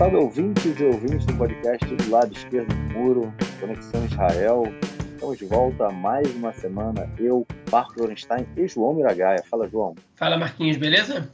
salve ouvintes e ouvintes do podcast do lado esquerdo do muro, Conexão Israel. Estamos de volta a mais uma semana. Eu, Marco Lorenstein e João Miragaia. Fala, João. Fala, Marquinhos, beleza?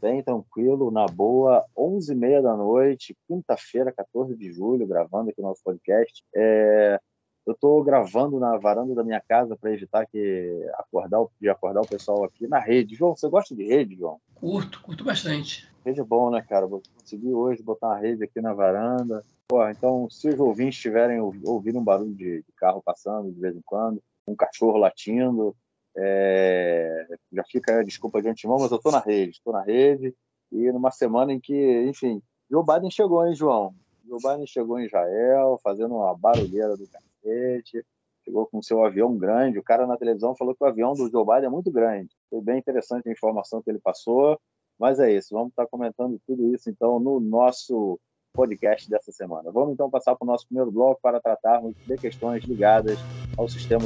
Bem tranquilo, na boa, 11h30 da noite, quinta-feira, 14 de julho, gravando aqui o nosso podcast. É, eu estou gravando na varanda da minha casa para evitar que acordar, de acordar o pessoal aqui na rede. João, você gosta de rede, João? Curto, curto bastante. Rede é bom, né, cara? Vou conseguir hoje botar uma rede aqui na varanda. Pô, então, se os ouvintes estiverem ouvindo um barulho de, de, carro passando de vez em quando, um cachorro latindo, é... já fica a desculpa de antemão, mas eu estou na rede, estou na rede. E numa semana em que, enfim, Joe Biden chegou, hein, João? Joe Biden chegou em Israel, fazendo uma barulheira do cacete, chegou com seu avião grande. O cara na televisão falou que o avião do Joe Biden é muito grande. Foi bem interessante a informação que ele passou. Mas é isso, vamos estar comentando tudo isso então no nosso podcast dessa semana. Vamos então passar para o nosso primeiro bloco para tratarmos de questões ligadas ao sistema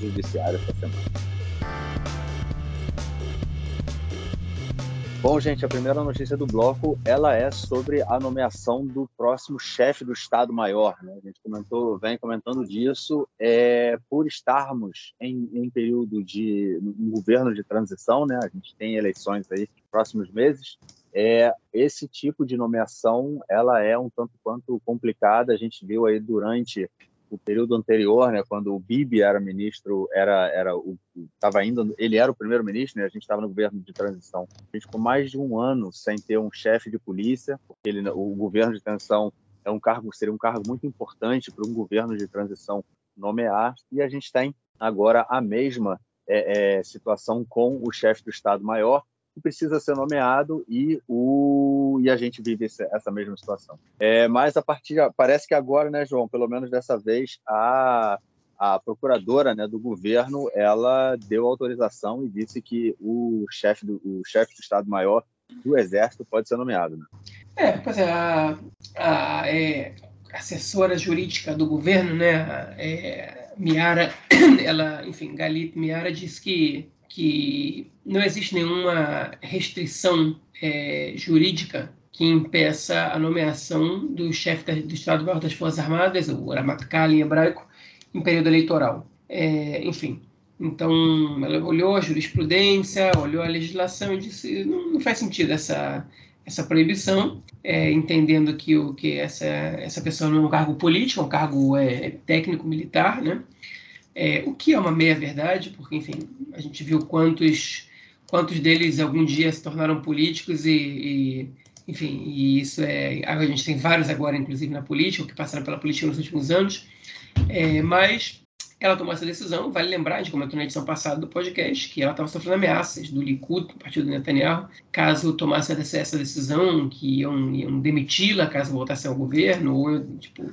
judiciário essa semana. Bom, gente, a primeira notícia do bloco ela é sobre a nomeação do próximo chefe do Estado-Maior. Né? A gente comentou, vem comentando disso é, por estarmos em, em período de um governo de transição, né? A gente tem eleições aí próximos meses. É, esse tipo de nomeação ela é um tanto quanto complicada. A gente viu aí durante o período anterior, né, quando o Bibi era ministro, era era o estava indo, ele era o primeiro-ministro, né, a gente estava no governo de transição. A gente ficou mais de um ano sem ter um chefe de polícia, porque ele, o governo de transição é um cargo seria um cargo muito importante para um governo de transição nomear, e a gente tem agora a mesma é, é, situação com o chefe do Estado-Maior, que precisa ser nomeado e o e a gente vive esse, essa mesma situação. É, mas a partir parece que agora, né, João, pelo menos dessa vez a a procuradora né, do governo ela deu autorização e disse que o chefe do chefe do Estado Maior do Exército pode ser nomeado. Né? É, pois é, a, a é, assessora jurídica do governo, né, é, Miara, ela, enfim, Galit Miara disse que que não existe nenhuma restrição é, jurídica que impeça a nomeação do chefe do Estado-Maior das Forças Armadas, o Ramatkal em hebraico, em período eleitoral. É, enfim, então ela olhou a jurisprudência, olhou a legislação e disse não, não faz sentido essa essa proibição, é, entendendo que o que essa essa pessoa não é um cargo político, é um cargo é, técnico militar, né? É, o que é uma meia-verdade, porque, enfim, a gente viu quantos, quantos deles algum dia se tornaram políticos e, e enfim, e isso é. A gente tem vários agora, inclusive, na política, que passaram pela política nos últimos anos, é, mas ela tomou essa decisão. Vale lembrar, a gente comentou na edição passada do podcast, que ela estava sofrendo ameaças do Likud, do partido do Netanyahu, caso tomasse essa decisão, que iam, iam demiti-la caso voltasse ao governo, ou, tipo,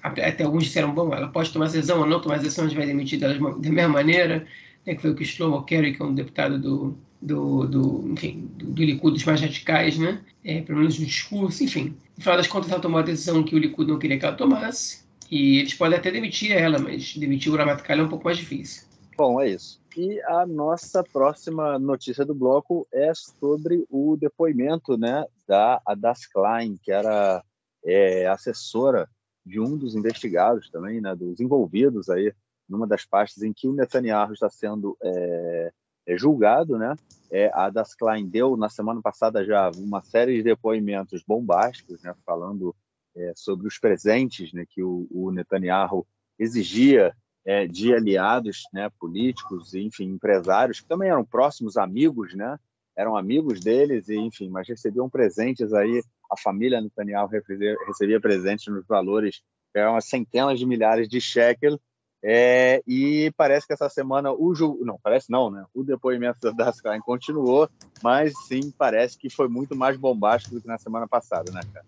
até alguns disseram, bom, ela pode tomar essa decisão ou não tomar essa decisão, a gente vai demitir dela da mesma maneira, né, que foi o que Shlomo Kerry, que é um deputado do, do, do, enfim, do, do Likud, dos mais radicais, né? É, pelo menos no discurso, enfim. No final das contas, ela tomou a decisão que o Likud não queria que ela tomasse, e eles podem até demitir ela, mas demitir o Gramaticalha é um pouco mais difícil. Bom, é isso. E a nossa próxima notícia do bloco é sobre o depoimento né, da Adas Klein, que era é, assessora de um dos investigados também, né, dos envolvidos aí numa das partes em que o Netanyahu está sendo é, é julgado, né? É, a Das Klein deu na semana passada já uma série de depoimentos bombásticos, né, falando é, sobre os presentes né, que o, o Netanyahu exigia é, de aliados né, políticos, enfim, empresários, que também eram próximos amigos, né, eram amigos deles, e, enfim, mas recebiam presentes aí, a família Netanyahu recebia, recebia presentes nos valores, eram centenas de milhares de shekel, é, e parece que essa semana o não, parece não, né? O depoimento da Dascain continuou, mas sim, parece que foi muito mais bombástico do que na semana passada, né, cara?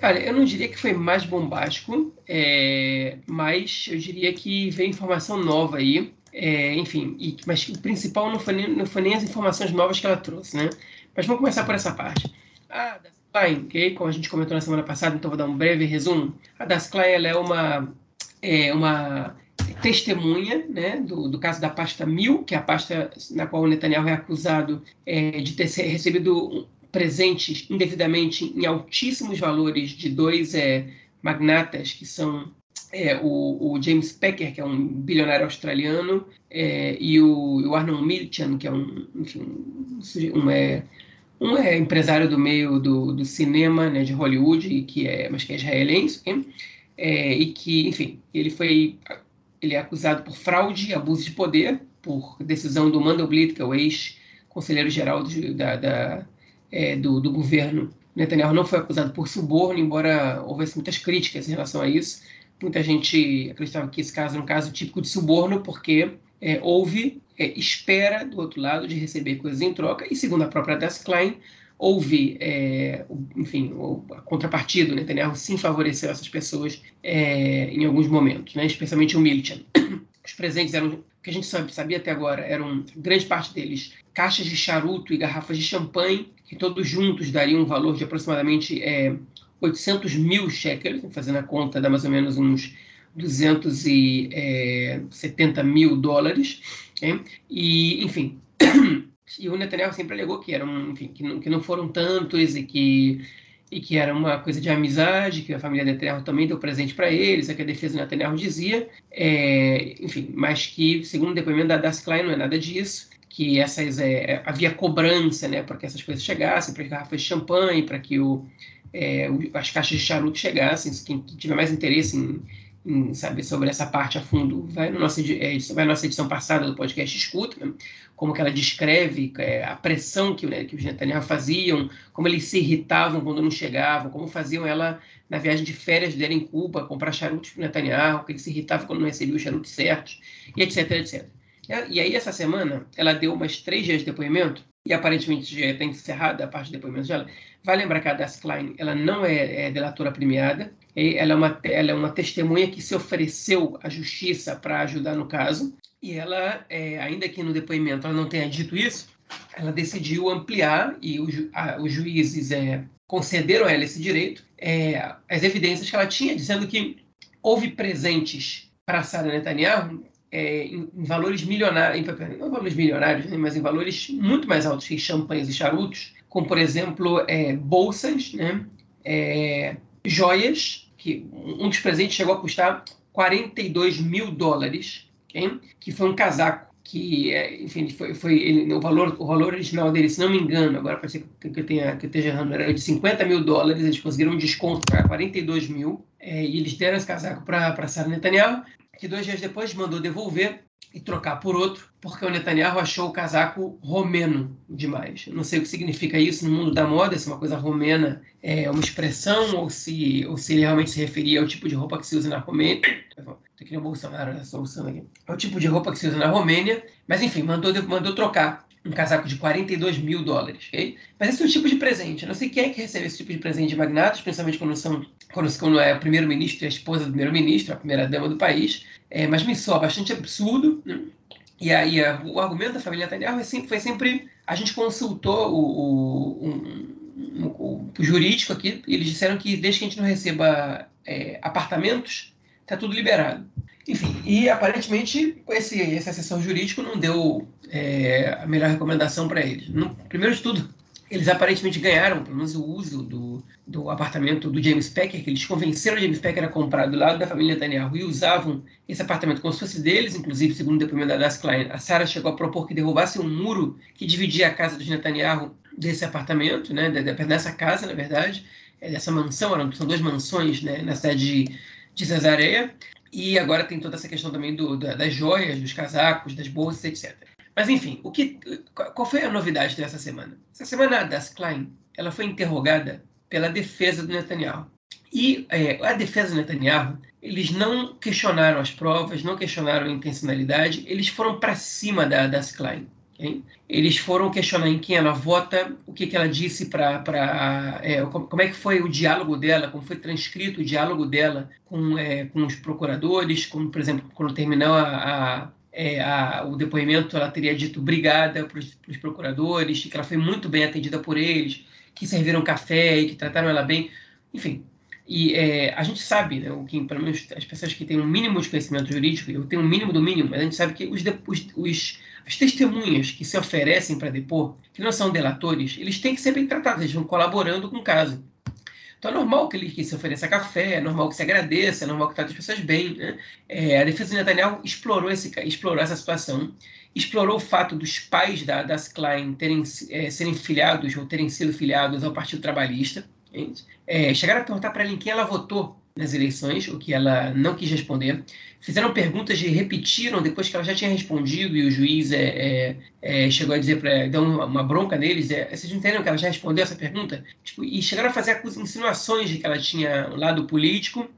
Cara, eu não diria que foi mais bombástico, é, mas eu diria que veio informação nova aí. É, enfim, e, mas o principal não foi, nem, não foi nem as informações novas que ela trouxe, né? Mas vamos começar por essa parte. A Das Klein, okay? como a gente comentou na semana passada, então vou dar um breve resumo. A Das Klein ela é uma, é uma testemunha né, do, do caso da pasta 1000, que é a pasta na qual o Netanyahu é acusado é, de ter recebido presentes indevidamente em altíssimos valores de dois é, magnatas que são é, o, o, James Packer, que é um bilionário australiano, é, e o, o Arnold Milchan, que é um, enfim, um, é, um é empresário do meio do, do cinema né, de Hollywood, que é, mas que é israelense, é, e que, enfim, ele foi ele é acusado por fraude e abuso de poder, por decisão do Mandelblit, que é o ex-conselheiro geral do, da, da é, do, do governo. Netanyahu não foi acusado por suborno, embora houvesse muitas críticas em relação a isso Muita gente acreditava que esse caso era um caso típico de suborno, porque é, houve é, espera do outro lado de receber coisas em troca, e segundo a própria Das Klein, houve, é, enfim, a contrapartida? Netanyahu sim favoreceu essas pessoas é, em alguns momentos, né? especialmente o Milchan. Os presentes eram, o que a gente sabia até agora, eram, grande parte deles, caixas de charuto e garrafas de champanhe, que todos juntos dariam um valor de aproximadamente é, 800 mil shekels, fazendo a conta, dá mais ou menos uns 270 mil dólares. Hein? E, enfim, e o Netanyahu sempre alegou que, eram, enfim, que, não, que não foram tantos e que, e que era uma coisa de amizade, que a família Netanyahu também deu presente para eles, é que a defesa do Netanyahu dizia, é, enfim, mas que, segundo o depoimento da Das Klein, não é nada disso, que essas, é, havia cobrança né, para que essas coisas chegassem, para que garrafas de champanhe, para que o, é, as caixas de charuto chegassem. Quem tiver mais interesse em, em saber sobre essa parte a fundo, vai, no nosso, é, vai na nossa edição passada do podcast Escuta, né? como que ela descreve é, a pressão que, né, que os Netanyahu faziam, como eles se irritavam quando não chegavam, como faziam ela na viagem de férias dela em Cuba comprar charutos para Netanyahu, que ele se irritava quando não recebia os charutos certos, e etc, etc. E aí, essa semana, ela deu umas três dias de depoimento, e aparentemente já está encerrada a parte de depoimento dela. Vai lembrar que a Das Klein ela não é, é delatora premiada, ela é, uma, ela é uma testemunha que se ofereceu à justiça para ajudar no caso, e ela, é, ainda que no depoimento ela não tenha dito isso, ela decidiu ampliar, e o, a, os juízes é, concederam a ela esse direito, é, as evidências que ela tinha, dizendo que houve presentes para Sara Netanyahu é, em, em, valores milionários, não valores milionários, né, mas em valores muito mais altos que champanhes e charutos, como por exemplo é, bolsas, né, é, joias, que um dos presentes chegou a custar 42 mil dólares, okay? que foi um casaco que, é, enfim, foi, foi ele, o, valor, o valor original dele, se não me engano, agora ser que, eu, tenha, que eu esteja errando, era de 50 mil dólares, eles conseguiram um desconto para 42 mil, é, e eles deram esse casaco para Sara Netanyahu, que dois dias depois mandou devolver e trocar por outro, porque o Netanyahu achou o casaco romeno demais. não sei o que significa isso no mundo da moda, se é uma coisa romena é uma expressão ou se, ou se ele realmente se referia ao tipo de roupa que se usa na Romênia. Tem que nem o Bolsonaro, essa solução aqui. É o tipo de roupa que se usa na Romênia, mas enfim, mandou, mandou trocar um casaco de 42 mil dólares, ok? Mas esse é o tipo de presente. Não sei quem é que recebe esse tipo de presente de magnatos, principalmente quando são quando, quando é o primeiro-ministro e a esposa do primeiro-ministro, a primeira dama do país. É, mas me soa bastante absurdo. Né? E aí o argumento da família Netanyahu foi sempre, foi sempre a gente consultou o, o, um, o jurídico aqui, e eles disseram que desde que a gente não receba é, apartamentos, está tudo liberado. Enfim, e aparentemente esse, esse assessor jurídico não deu é, a melhor recomendação para eles. No, primeiro de tudo, eles aparentemente ganharam, pelo menos, o uso do, do apartamento do James Packer, que eles convenceram o James Packer a comprar do lado da família Netanyahu e usavam esse apartamento como se fosse deles, inclusive, segundo o depoimento da Das Klein, a Sarah chegou a propor que derrubasse um muro que dividia a casa dos Netanyahu desse apartamento, né, dessa casa, na verdade, é dessa mansão, eram, são duas mansões né, na cidade de, de Cesareia, e agora tem toda essa questão também do, da, das joias, dos casacos, das bolsas, etc. Mas enfim, o que, qual foi a novidade dessa semana? Essa semana a Das Klein ela foi interrogada pela defesa do Netanyahu. E é, a defesa do Netanyahu, eles não questionaram as provas, não questionaram a intencionalidade, eles foram para cima da Das Klein. Okay? Eles foram questionar em quem ela vota, o que, que ela disse para. É, como é que foi o diálogo dela, como foi transcrito o diálogo dela com, é, com os procuradores, como, por exemplo, quando terminou a, a é, a, o depoimento, ela teria dito obrigada para os procuradores, que ela foi muito bem atendida por eles, que serviram café e que trataram ela bem, enfim. E é, a gente sabe, né, o que, pelo menos as pessoas que têm um mínimo de conhecimento jurídico, eu tenho um mínimo do mínimo, mas a gente sabe que os, os, os as testemunhas que se oferecem para depor, que não são delatores, eles têm que ser bem tratados, eles vão colaborando com o caso. Então é normal que ele que se ofereça café, é normal que se agradeça, é normal que trate as pessoas bem. Né? É, a defesa de Netanyahu explorou, esse, explorou essa situação, explorou o fato dos pais da, das Klein terem, é, serem filiados ou terem sido filiados ao Partido Trabalhista. É, chegaram a perguntar para ela em quem ela votou nas eleições, o que ela não quis responder. Fizeram perguntas e repetiram depois que ela já tinha respondido e o juiz é, é, é chegou a dizer para deu uma, uma, bronca neles. É, vocês entenderam que ela já respondeu essa pergunta? Tipo, e chegaram a fazer insinuações de que ela tinha um lado político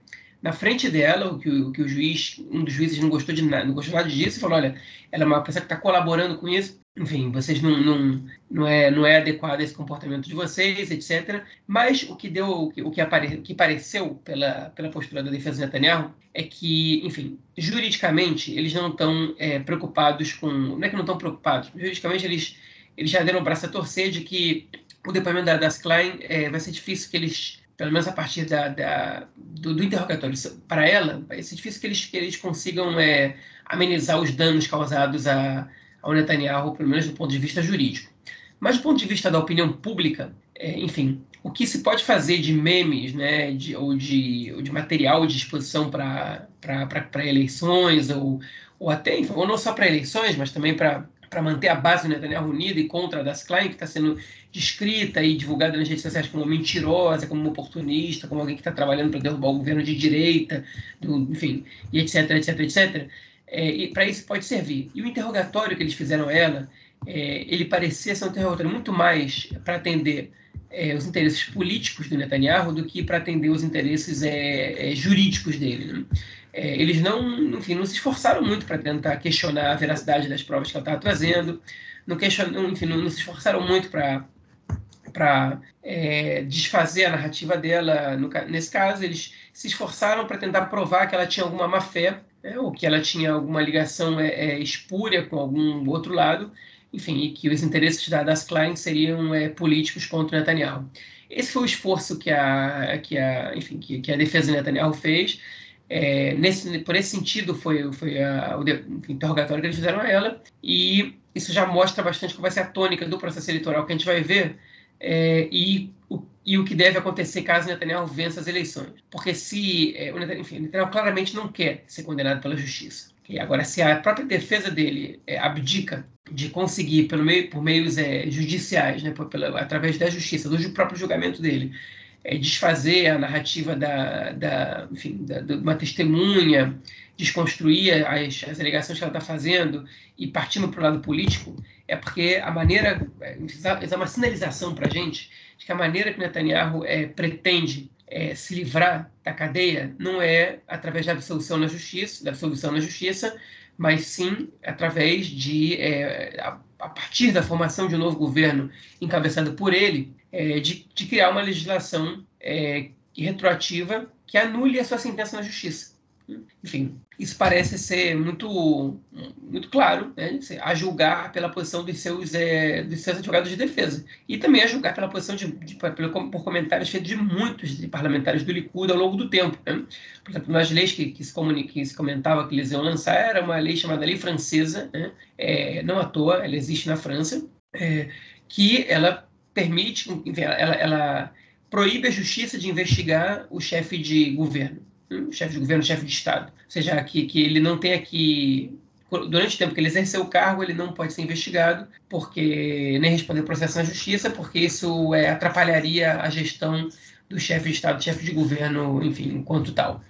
na frente dela, o que o, que o juiz, um dos juízes não gostou de nada, não gostou nada disso, e falou: olha, ela é uma pessoa que está colaborando com isso enfim, vocês não, não, não, é, não é adequado esse comportamento de vocês, etc. Mas o que deu, o que, apare, o que pareceu pela, pela postura da defesa de Netanyahu é que, enfim, juridicamente eles não estão é, preocupados com, não é que não estão preocupados, juridicamente eles, eles já deram o braço a torcer de que o depoimento da, das Klein é, vai ser difícil que eles pelo menos a partir da, da do, do, interrogatório, para ela, vai ser difícil que eles, que eles consigam é, amenizar os danos causados a, ao Netanyahu, pelo menos do ponto de vista jurídico. Mas do ponto de vista da opinião pública, é, enfim, o que se pode fazer de memes, né, de, ou, de, ou de material de exposição para eleições, ou, ou até, enfim, ou não só para eleições, mas também para para manter a base do Netanyahu unida e contra a das Klein, que está sendo descrita e divulgada nas redes sociais como mentirosa, como oportunista, como alguém que está trabalhando para derrubar o governo de direita, do, enfim, e etc, etc, etc é, para isso pode servir. E o interrogatório que eles fizeram a ela, é, ele parecia ser um interrogatório muito mais para atender é, os interesses políticos do Netanyahu do que para atender os interesses é, é, jurídicos dele. Né? É, eles não, enfim, não se esforçaram muito para tentar questionar a veracidade das provas que ela estava trazendo, não, questionam, enfim, não, não se esforçaram muito para para é, desfazer a narrativa dela. No, nesse caso, eles se esforçaram para tentar provar que ela tinha alguma má fé né, ou que ela tinha alguma ligação é, é, espúria com algum outro lado, enfim, e que os interesses da, das Klein seriam é, políticos contra Netanyahu. Esse foi o esforço que a, que a, enfim, que, que a defesa de Netanyahu fez. É, nesse, por esse sentido, foi, foi a, o interrogatório que eles fizeram a ela, e isso já mostra bastante qual vai ser a tônica do processo eleitoral que a gente vai ver, é, e o e o que deve acontecer caso Netanyahu vença as eleições. Porque se é, o Netanyahu, enfim, Netanyahu claramente não quer ser condenado pela justiça. Okay? Agora, se a própria defesa dele é, abdica de conseguir, pelo meio, por meios é, judiciais, né, por, pela, através da justiça, do próprio julgamento dele, é, desfazer a narrativa da, da, enfim, da, de uma testemunha, desconstruir as, as alegações que ela está fazendo e partindo para o lado político, é porque a maneira, é, uma sinalização para a gente de que a maneira que Netanyahu é, pretende é, se livrar da cadeia não é através da absolução na justiça, da absolução na justiça, mas sim através de, é, a, a, partir da formação de um novo governo encabeçado por ele, é, de, de, criar uma legislação é, retroativa que anule a sua sentença na justiça. Enfim, isso parece ser muito, muito claro, né? a julgar pela posição dos seus, é, dos seus advogados de defesa. E também a julgar pela posição de, de, por comentários feitos de muitos parlamentares do Likud ao longo do tempo. Né? Por exemplo, nas leis que, que, se que se comentava que eles iam lançar, era uma lei chamada Lei Francesa, né? é, não à toa, ela existe na França, é, que ela permite, enfim, ela, ela proíbe a justiça de investigar o chefe de governo chefe de governo, chefe de Estado. Ou seja, que, que ele não tenha que. Durante o tempo que ele exerceu o cargo, ele não pode ser investigado, porque nem responder processo na justiça, porque isso é, atrapalharia a gestão do chefe de Estado, chefe de governo, enfim, enquanto tal.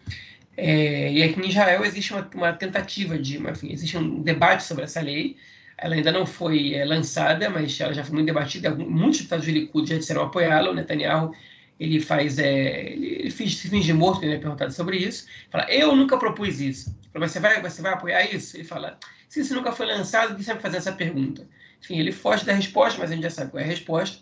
É, e aqui em Israel existe uma, uma tentativa de, enfim, existe um debate sobre essa lei. Ela ainda não foi é, lançada, mas ela já foi muito debatida. Muitos deputados do Likud já disseram apoiá-la. O Netanyahu ele faz, é, ele, finge, finge morto, ele é perguntado sobre isso, fala, eu nunca propus isso. Fala, você vai, você vai apoiar isso? Ele fala, se isso nunca foi lançado, que sempre fazer essa pergunta? Enfim, ele foge da resposta, mas a gente já sabe qual é a resposta.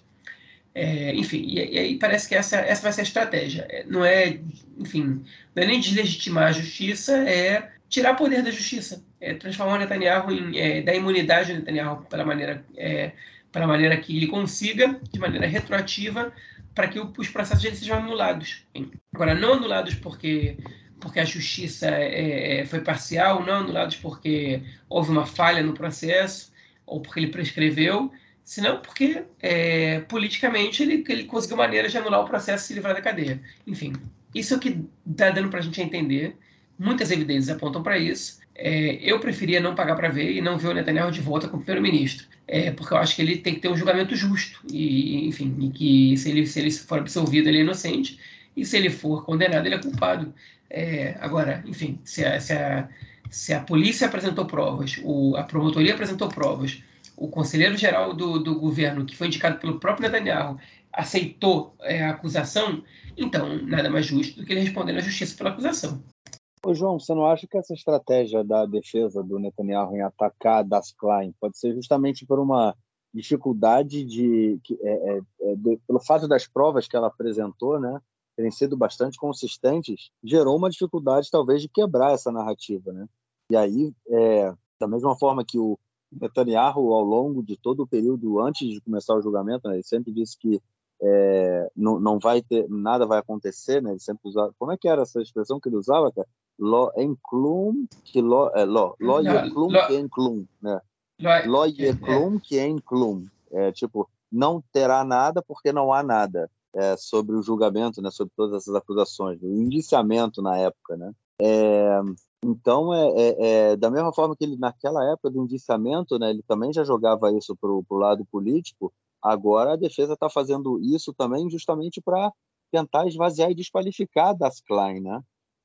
É, enfim, e, e, aí parece que essa, essa vai ser a estratégia. É, não é, enfim, não é nem deslegitimar a justiça, é tirar poder da justiça, é transformar o Netanyahu em, é, dar imunidade ao Netanyahu pela maneira, é, pela maneira que ele consiga, de maneira retroativa, para que os processos deles sejam anulados. Agora, não anulados porque porque a justiça é, é, foi parcial, não anulados porque houve uma falha no processo ou porque ele prescreveu, senão porque é, politicamente ele, ele conseguiu maneiras de anular o processo e se livrar da cadeia. Enfim, isso é o que está dando para a gente entender. Muitas evidências apontam para isso. É, eu preferia não pagar para ver e não ver o Netanyahu de volta como primeiro-ministro, é, porque eu acho que ele tem que ter um julgamento justo e, enfim, e que se ele, se ele for absolvido ele é inocente e se ele for condenado ele é culpado. É, agora, enfim, se a, se, a, se a polícia apresentou provas, o, a promotoria apresentou provas, o conselheiro geral do, do governo, que foi indicado pelo próprio Netanyahu, aceitou é, a acusação, então nada mais justo do que ele responder na justiça pela acusação. Ô, João, você não acha que essa estratégia da defesa do Netanyahu em atacar Das Klein pode ser justamente por uma dificuldade de, é, é, é, de, pelo fato das provas que ela apresentou, né, terem sido bastante consistentes, gerou uma dificuldade talvez de quebrar essa narrativa, né? E aí, é, da mesma forma que o Netanyahu, ao longo de todo o período antes de começar o julgamento, né, ele sempre disse que é, não, não vai ter nada vai acontecer, né? Ele sempre usava. Como é que era essa expressão que ele usava, cara? Lo enclum que lo é, lo lo enclum que enclum, né? Lo enclum que enclum. É tipo não terá nada porque não há nada é, sobre o julgamento, né? Sobre todas essas acusações, o indiciamento na época, né? É, então, é, é, é, da mesma forma que ele, naquela época do indiciamento, né, ele também já jogava isso para o lado político, agora a defesa está fazendo isso também justamente para tentar esvaziar e desqualificar das Klein, né?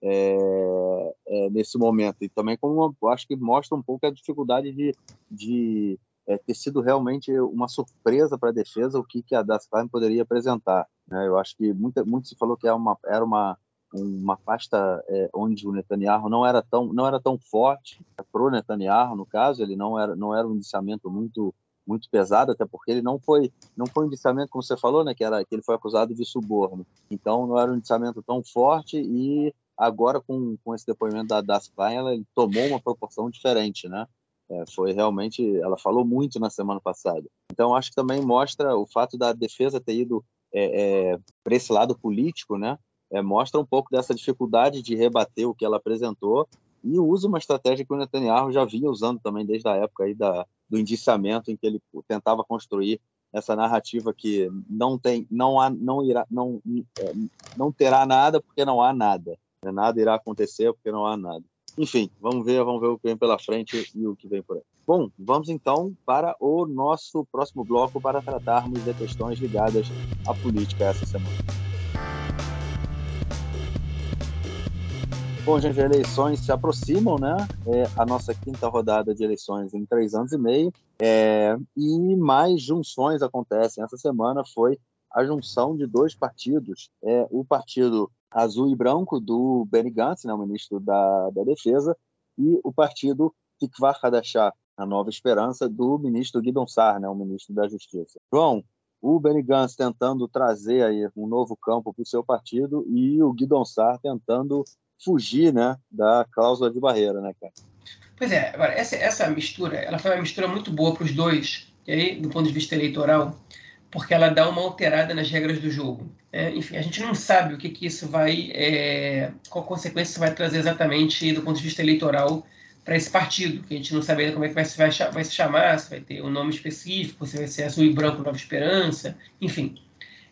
É, é, nesse momento. E também, como uma, acho que mostra um pouco a dificuldade de, de é, ter sido realmente uma surpresa para a defesa o que, que a Das Klein poderia apresentar. Né? Eu acho que muita, muito se falou que era uma, era uma uma pasta é, onde o Netanyahu não era tão não era tão forte pro Netanyahu no caso ele não era não era um indiciamento muito muito pesado até porque ele não foi não foi um indiciamento como você falou né que era que ele foi acusado de suborno então não era um indiciamento tão forte e agora com, com esse depoimento da Das Klein ela tomou uma proporção diferente né? É, foi realmente ela falou muito na semana passada. Então acho que também mostra o fato da defesa ter ido é, é, para esse lado político né? É, mostra um pouco dessa dificuldade de rebater o que ela apresentou e usa uma estratégia que o Netanyahu já vinha usando também desde a época aí da, do indiciamento em que ele tentava construir essa narrativa que não tem não há não irá não é, não terá nada porque não há nada? Nada irá acontecer porque não há nada enfim vamos ver vamos ver o que vem pela frente e o que vem por aí bom vamos então para o nosso próximo bloco para tratarmos de questões ligadas à política essa semana Bom, gente, eleições se aproximam, né? É a nossa quinta rodada de eleições em três anos e meio. É, e mais junções acontecem. Essa semana foi a junção de dois partidos. É, o partido azul e branco do Benny Gantz, né, o ministro da, da Defesa, e o partido Tikvar Hadashah, a Nova Esperança, do ministro Guidon Sar, né, o ministro da Justiça. João, o Benny Gantz tentando trazer aí um novo campo para o seu partido e o Guidon Sar tentando fugir né, da cláusula de barreira, né, cara? Pois é, agora, essa, essa mistura, ela foi uma mistura muito boa para os dois, e aí, do ponto de vista eleitoral, porque ela dá uma alterada nas regras do jogo. É, enfim, a gente não sabe o que, que isso vai, é, qual consequência isso vai trazer exatamente do ponto de vista eleitoral para esse partido, que a gente não sabe ainda como é que vai, vai, vai se chamar, se vai ter um nome específico, se vai ser azul e branco Nova Esperança, enfim.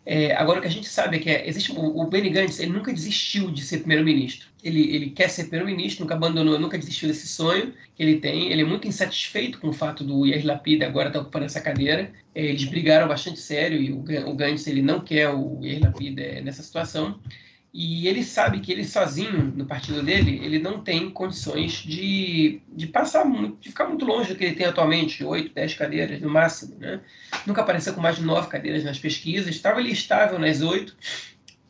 É, agora, o que a gente sabe é que é, existe, o, o Benny Gantz ele nunca desistiu de ser primeiro-ministro. Ele, ele quer ser primeiro-ministro, nunca abandonou, nunca desistiu desse sonho que ele tem. Ele é muito insatisfeito com o fato do Yair Lapid agora estar tá ocupando essa cadeira. É, eles brigaram bastante sério e o, o Gantz ele não quer o Yair Lapid é, nessa situação. E ele sabe que ele sozinho, no partido dele, ele não tem condições de, de passar muito, de ficar muito longe do que ele tem atualmente, 8, 10 cadeiras no máximo. Né? Nunca apareceu com mais de 9 cadeiras nas pesquisas, estava ali estável nas 8.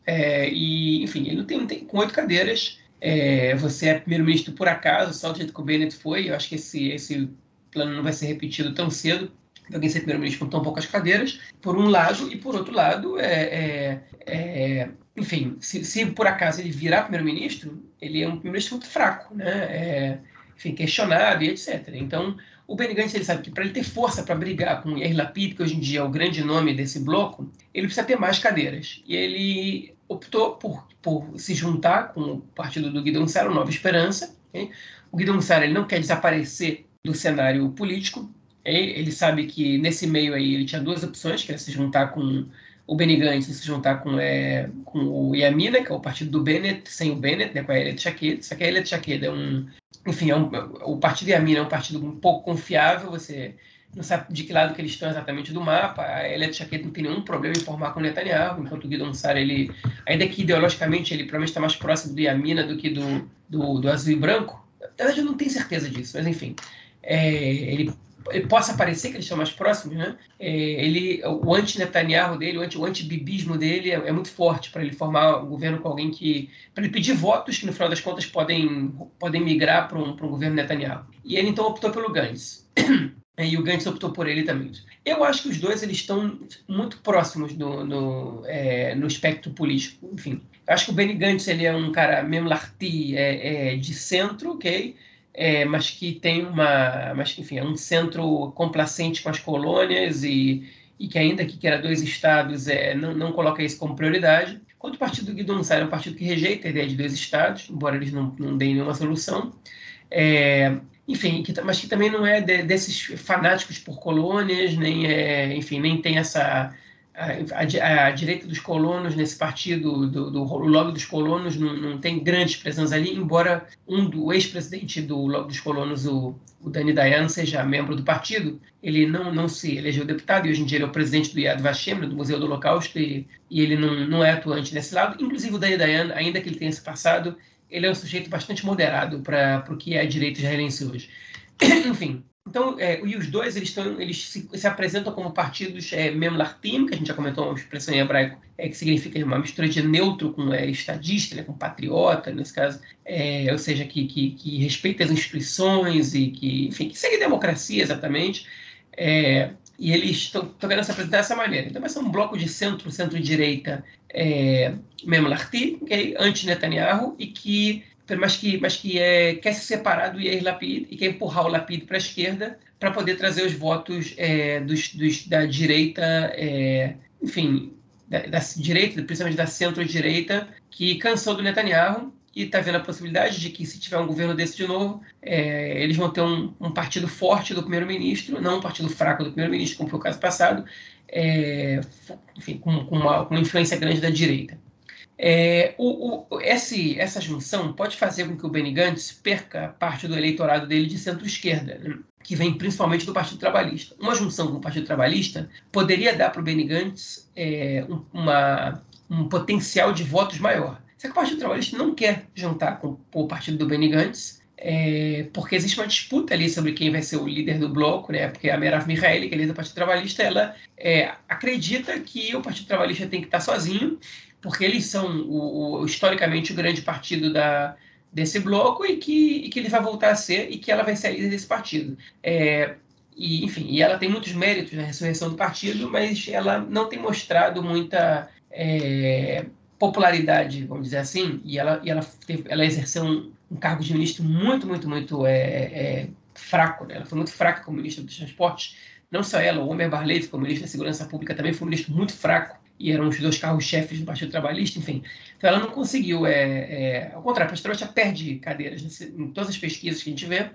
É, e, enfim, ele não tem, não tem com 8 cadeiras. É, você é primeiro-ministro por acaso, só do jeito que o Bennett foi. Eu acho que esse, esse plano não vai ser repetido tão cedo alguém ser primeiro-ministro com tão poucas cadeiras, por um lado, e por outro lado, é, é, é enfim, se, se, por acaso ele virar primeiro-ministro, ele é um primeiro-ministro muito fraco, né? É, enfim, questionado e etc. Então, o Benny Gantz ele sabe que para ele ter força para brigar com Yair Lapid, que hoje em dia é o grande nome desse bloco, ele precisa ter mais cadeiras. E ele optou por, por se juntar com o partido do Guidon Sara, Nova Esperança. O Guidon Sara ele não quer desaparecer do cenário político. Ele sabe que nesse meio aí ele tinha duas opções, que era se juntar com o Benny Gantz se juntar com, é, com o Yamina, que é o partido do Bennett, sem o Bennett, né, com a Elia Tchaked. Só que a Elia Tchaked é um... Enfim, é um, o partido Yamina é um partido um pouco confiável, você não sabe de que lado que eles estão exatamente do mapa. A Elia Tchaked não tem nenhum problema em formar com o Netanyahu, enquanto o Guidon Sara, ele, ainda que ideologicamente ele provavelmente está mais próximo do Yamina do que do, do, do azul e branco, na verdade eu não tenho certeza disso, mas enfim. É, ele possa parecer que eles estão mais próximos, né? É, ele, o anti-Netanyahu dele, o anti-bibismo dele é, é, muito forte para ele formar um governo com alguém que. para ele pedir votos que, no final das contas, podem, podem migrar para um, um governo Netanyahu. E ele então optou pelo Gantz. e o Gantz optou por ele também. Eu acho que os dois eles estão muito próximos no, é, no espectro político. Enfim, acho que o Benny Gantz ele é um cara mesmo larti, é, é, de centro, ok? É, mas que tem uma, mas enfim, é um centro complacente com as colônias e, e que ainda que queira dois estados é, não, não coloca isso como prioridade. Quanto o partido do Guidon Sá é um partido que rejeita a ideia de dois estados, embora eles não, não deem nenhuma solução. É, enfim, que, mas que também não é de, desses fanáticos por colônias, nem é, enfim, nem tem essa a, a, direita dos colonos nesse partido, do, do, do lobby dos colonos, não, não, tem grandes presenças ali, embora um do ex-presidente do lobby dos colonos, o, o Dani Dayan, seja membro do partido, ele não, não se elegeu deputado e hoje em dia ele é o presidente do Yad Vashem, do Museu do Holocausto, e, e ele não, não é atuante nesse lado. Inclusive o Dani Dayan, ainda que ele tenha esse passado, ele é um sujeito bastante moderado para o que é a direita israelense hoje. Enfim, então, é, e os dois eles, tão, eles se, se, apresentam como partidos é, memlartim, que a gente já comentou uma expressão em hebraico, é, que significa uma mistura de neutro com é, estadista, né, com patriota, nesse caso, é, ou seja, que, que, que, respeita as instituições e que, enfim, que segue a democracia exatamente. É, e eles estão querendo se apresentar dessa maneira. Então, vai ser um bloco de centro, centro-direita, é, memlartim, okay, anti-Netanyahu, e que mas que, mas que é, quer se separar do Yair Lapid e quer empurrar o Lapid para a esquerda para poder trazer os votos é, dos, dos, da direita, é, enfim, da, da, direita, principalmente da centro-direita, que cansou do Netanyahu e está vendo a possibilidade de que, se tiver um governo desse de novo, é, eles vão ter um, um partido forte do primeiro-ministro, não um partido fraco do primeiro-ministro, como foi o caso passado, é, enfim, com, com, uma, com uma influência grande da direita. É, o, o, esse, essa junção pode fazer com que o Benny Gantz perca parte do eleitorado dele de centro-esquerda, né, que vem principalmente do Partido Trabalhista. Uma junção com o Partido Trabalhista poderia dar para o Benny Gantz é, um, uma, um potencial de votos maior. Só que o Partido Trabalhista não quer juntar com o partido do Benny Gantz, é, porque existe uma disputa ali sobre quem vai ser o líder do bloco, né? Porque a Merav Mihaeli, que é líder do Partido Trabalhista, ela é, acredita que o Partido Trabalhista tem que estar sozinho porque eles são o, o, historicamente o grande partido da, desse bloco e que, e que ele vai voltar a ser e que ela vai ser a líder desse partido. É, e, enfim, e ela tem muitos méritos na ressurreição do partido, mas ela não tem mostrado muita é, popularidade, vamos dizer assim, e ela, e ela, teve, ela exerceu um, um, cargo de ministro muito, muito, muito é, é, fraco. Né? Ela foi muito fraca como ministra dos transportes. Não só ela, o Homer Barley, como ministro da Segurança Pública, também foi um ministro muito fraco e eram os dois carros-chefes do Partido Trabalhista, enfim. Então ela não conseguiu, é, é, ao contrário, a Pastrota perde cadeiras nesse, em todas as pesquisas que a gente vê,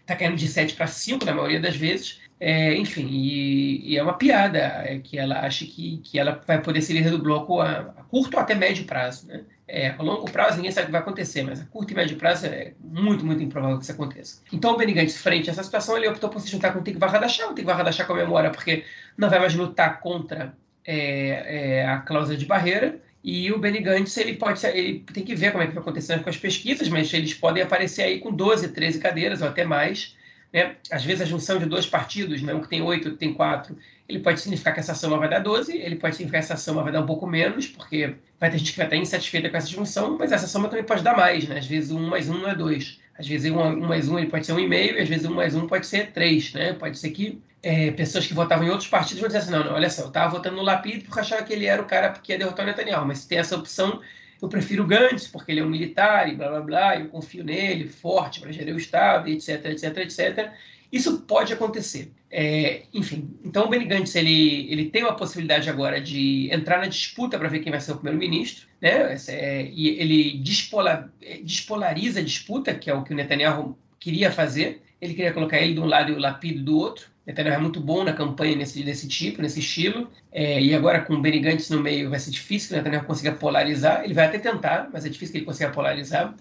está caindo de 7 para 5 na maioria das vezes, é, enfim, e, e, é uma piada é, que ela acha que, que ela vai poder ser líder do bloco a, a curto ou até médio prazo, né? É, a longo prazo ninguém sabe o que vai acontecer, mas a curto e médio prazo é muito, muito improvável que isso aconteça. Então o Benny frente a essa situação, ele optou por se juntar com o Tikva Hadashah. O Tikva Hadashah comemora porque não vai mais lutar contra é, é, a cláusula de barreira. E o Benny Gantz, ele pode ele tem que ver como é que vai acontecer com as pesquisas, mas eles podem aparecer aí com 12, 13 cadeiras ou até mais. Né? Às vezes a junção de dois partidos, né? um que tem oito, outro tem quatro, ele pode significar que essa soma vai dar 12, ele pode significar que essa soma vai dar um pouco menos, porque vai ter gente que vai estar insatisfeita com essa junção, mas essa soma também pode dar mais, né? Às vezes um mais um não é dois. Às vezes um, um mais um ele pode ser um e meio, e às vezes um mais um pode ser três, né? Pode ser que é, pessoas que votavam em outros partidos vão dizer assim, não, não olha só, eu estava votando no Lapid porque achava que ele era o cara que ia derrotar o Netanyahu, mas se tem essa opção, eu prefiro o Gantz porque ele é um militar e blá blá blá, eu confio nele, forte para gerir o Estado, etc, etc, etc. Isso pode acontecer. É, enfim, então o Benny Gantz ele, ele tem uma possibilidade agora de entrar na disputa para ver quem vai ser o primeiro-ministro, né? É, e ele despolar, despolariza a disputa, que é o que o Netanyahu queria fazer. Ele queria colocar ele de um lado e o Lapid do outro. Netanyahu é muito bom na campanha nesse, desse tipo, nesse estilo. É, e agora com o Benny Gantz no meio vai ser difícil que o Netanyahu consiga polarizar. Ele vai até tentar, mas é difícil que ele consiga polarizar.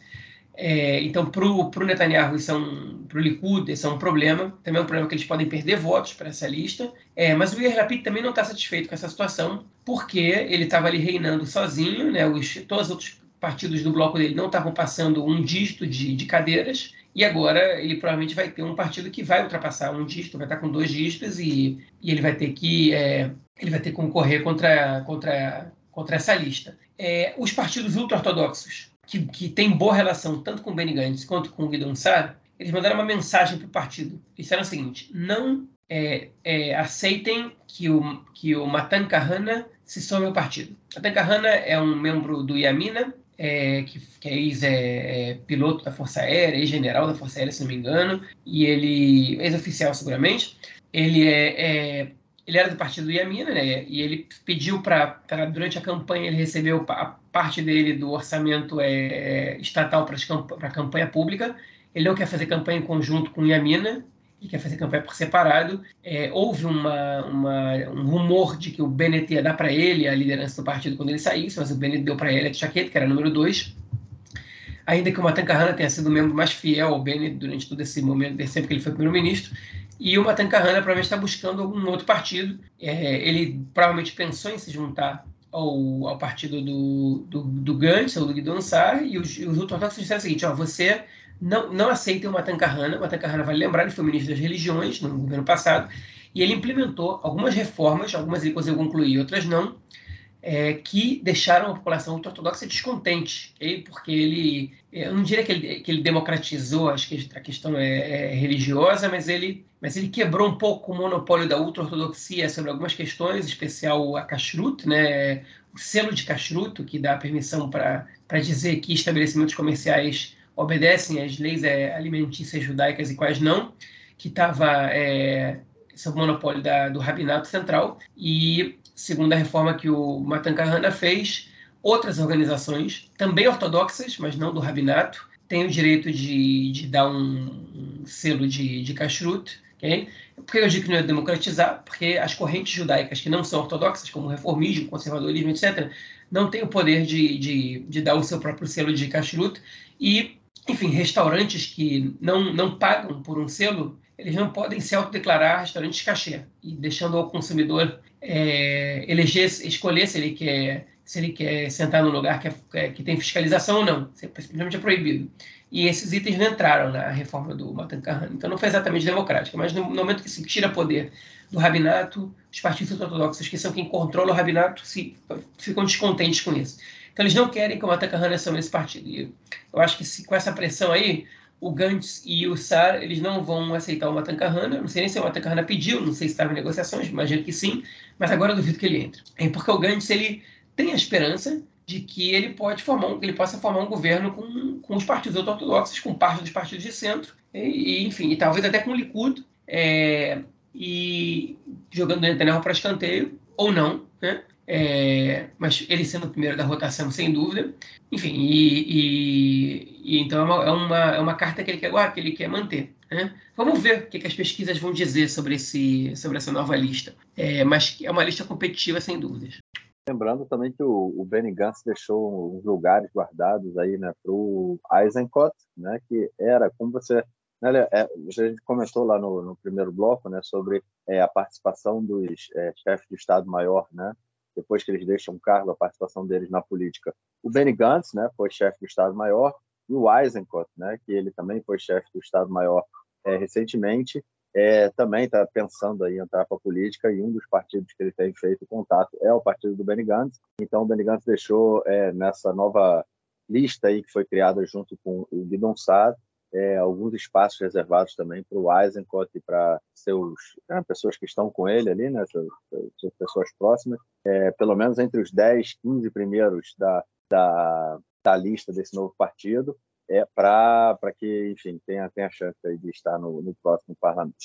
É, então, para o Netanyahu, isso é um, para o Likud, isso é um problema. Também é um problema que eles podem perder votos para essa lista. É, mas o Yair Lapid também não está satisfeito com essa situação, porque ele estava ali reinando sozinho, né? Os, todos os outros partidos do bloco dele não estavam passando um dígito de, de cadeiras, e agora ele provavelmente vai ter um partido que vai ultrapassar um dígito, vai estar com dois dígitos, e, e ele vai ter que é, ele vai ter que concorrer contra, contra, contra essa lista. É, os partidos ultra-ortodoxos que, que tem boa relação tanto com o Benny Gantz quanto com o Guido Sar, eles mandaram uma mensagem para o partido. Eles disseram o seguinte: não é, é, aceitem que o, que o Matan Kahana se some ao partido. Matan Kahana é um membro do Yamina, é, que, que é ex-piloto é, da Força Aérea, ex-general da Força Aérea, se não me engano, e ele, ex-oficial seguramente, ele é, é ele era do partido do Yamina, né? E ele pediu para, durante a campanha, ele recebeu a parte dele do orçamento é, é estatal para a campanha pública. Ele não quer fazer campanha em conjunto com o Yamina, ele quer fazer campanha por separado. É, houve uma, uma, um rumor de que o Bennett ia dar para ele a liderança do partido quando ele saísse, mas o Bennett deu para ele a chaqueta, que era número dois. Ainda que o Matan Kahana tenha sido o membro mais fiel ao Bennett durante todo esse momento, sempre que ele foi primeiro-ministro, e o Matan Kahana provavelmente está buscando algum outro partido. É, ele provavelmente pensou em se juntar ao, ao partido do, do, do Gantz, ou do Guido Sar, e os, os ortodoxos disseram o seguinte, ó, você não, não aceita o Matan Kahana, o Matan Kahana, vale lembrar, ele foi ministro das religiões no governo passado, e ele implementou algumas reformas, algumas ele conseguiu concluir, outras não, é, que deixaram a população ortodoxa descontente, okay? porque ele, eu não diria que ele, que ele democratizou acho que a questão é, é, religiosa, mas ele, mas ele quebrou um pouco o monopólio da ultra-ortodoxia sobre algumas questões, em especial a kashrut, né, o selo de kashrut, que dá permissão para dizer que estabelecimentos comerciais obedecem às leis é, alimentícias judaicas e quais não, que estava é, sob monopólio da, do rabinato central, e segundo a reforma que o Matan Kahana fez, outras organizações, também ortodoxas, mas não do rabinato, têm o direito de, de dar um, selo de, de kashrut. Okay? Por que eu digo que não é democratizar? Porque as correntes judaicas que não são ortodoxas, como o reformismo, conservadorismo, etc., não têm o poder de, de, de dar o seu próprio selo de kashrut. E, enfim, restaurantes que não, não pagam por um selo, eles não podem se autodeclarar restaurantes cachê, e deixando ao consumidor é, eleger, escolher se ele quer se ele quer sentar num lugar que, é, é que tem fiscalização ou não. Simplesmente é proibido. E esses itens não entraram na reforma do Matan Kahane. Então não foi exatamente democrática. Mas no momento que se tira poder do rabinato, os partidos ortodoxos, que são quem controla o rabinato, se, ficam descontentes com isso. Então eles não querem que o Matan Kahane assuma esse partido. E eu acho que se, com essa pressão aí, o Gantz e o Sar eles não vão aceitar o Matan Kahana. Não sei nem se o Matan Kahana pediu, não sei se estava em negociações, imagino que sim, mas agora eu duvido que ele entre. É porque o Gantz ele tem a esperança de que ele pode formar ele possa formar um governo com, com os partidos ortodoxos, com parte dos partidos de centro, e, e enfim, e talvez até com o Likud, é, e jogando Netanyahu para escanteio, ou não, né? É, mas ele sendo o primeiro da rotação, sem dúvida. Enfim, e, e, e então é uma, é uma, é uma, carta que ele quer, que ele quer manter. Né? Vamos ver o que, que, as pesquisas vão dizer sobre, esse, sobre essa nova lista. É, mas é uma lista competitiva, sem dúvidas. Lembrando também que o, o Benny Gantz deixou uns lugares guardados aí né, para o Eisenkot, né, que era, como você né, é, a gente comentou lá no, no primeiro bloco né, sobre é, a participação dos é, chefes de Estado-Maior né, depois que eles deixam o cargo, a participação deles na política. O Benny Gantz, né, foi chefe do Estado-Maior, e o Eisenkot, né, que ele também foi chefe do Estado-Maior é, recentemente, é, também está pensando em entrar para a política e um dos partidos que ele tem feito contato é o partido do Benny Gantz. Então, o Benny Gantz deixou é, nessa nova lista aí que foi criada junto com o Guidon Saad, é, alguns espaços reservados também para o Eisenkot e para seus é, pessoas que estão com ele ali, né, suas, suas pessoas próximas, é, pelo menos entre os 10, 15 primeiros da, da, da lista desse novo partido, é, para que, enfim, tenha, tenha chance de estar no, no próximo parlamento.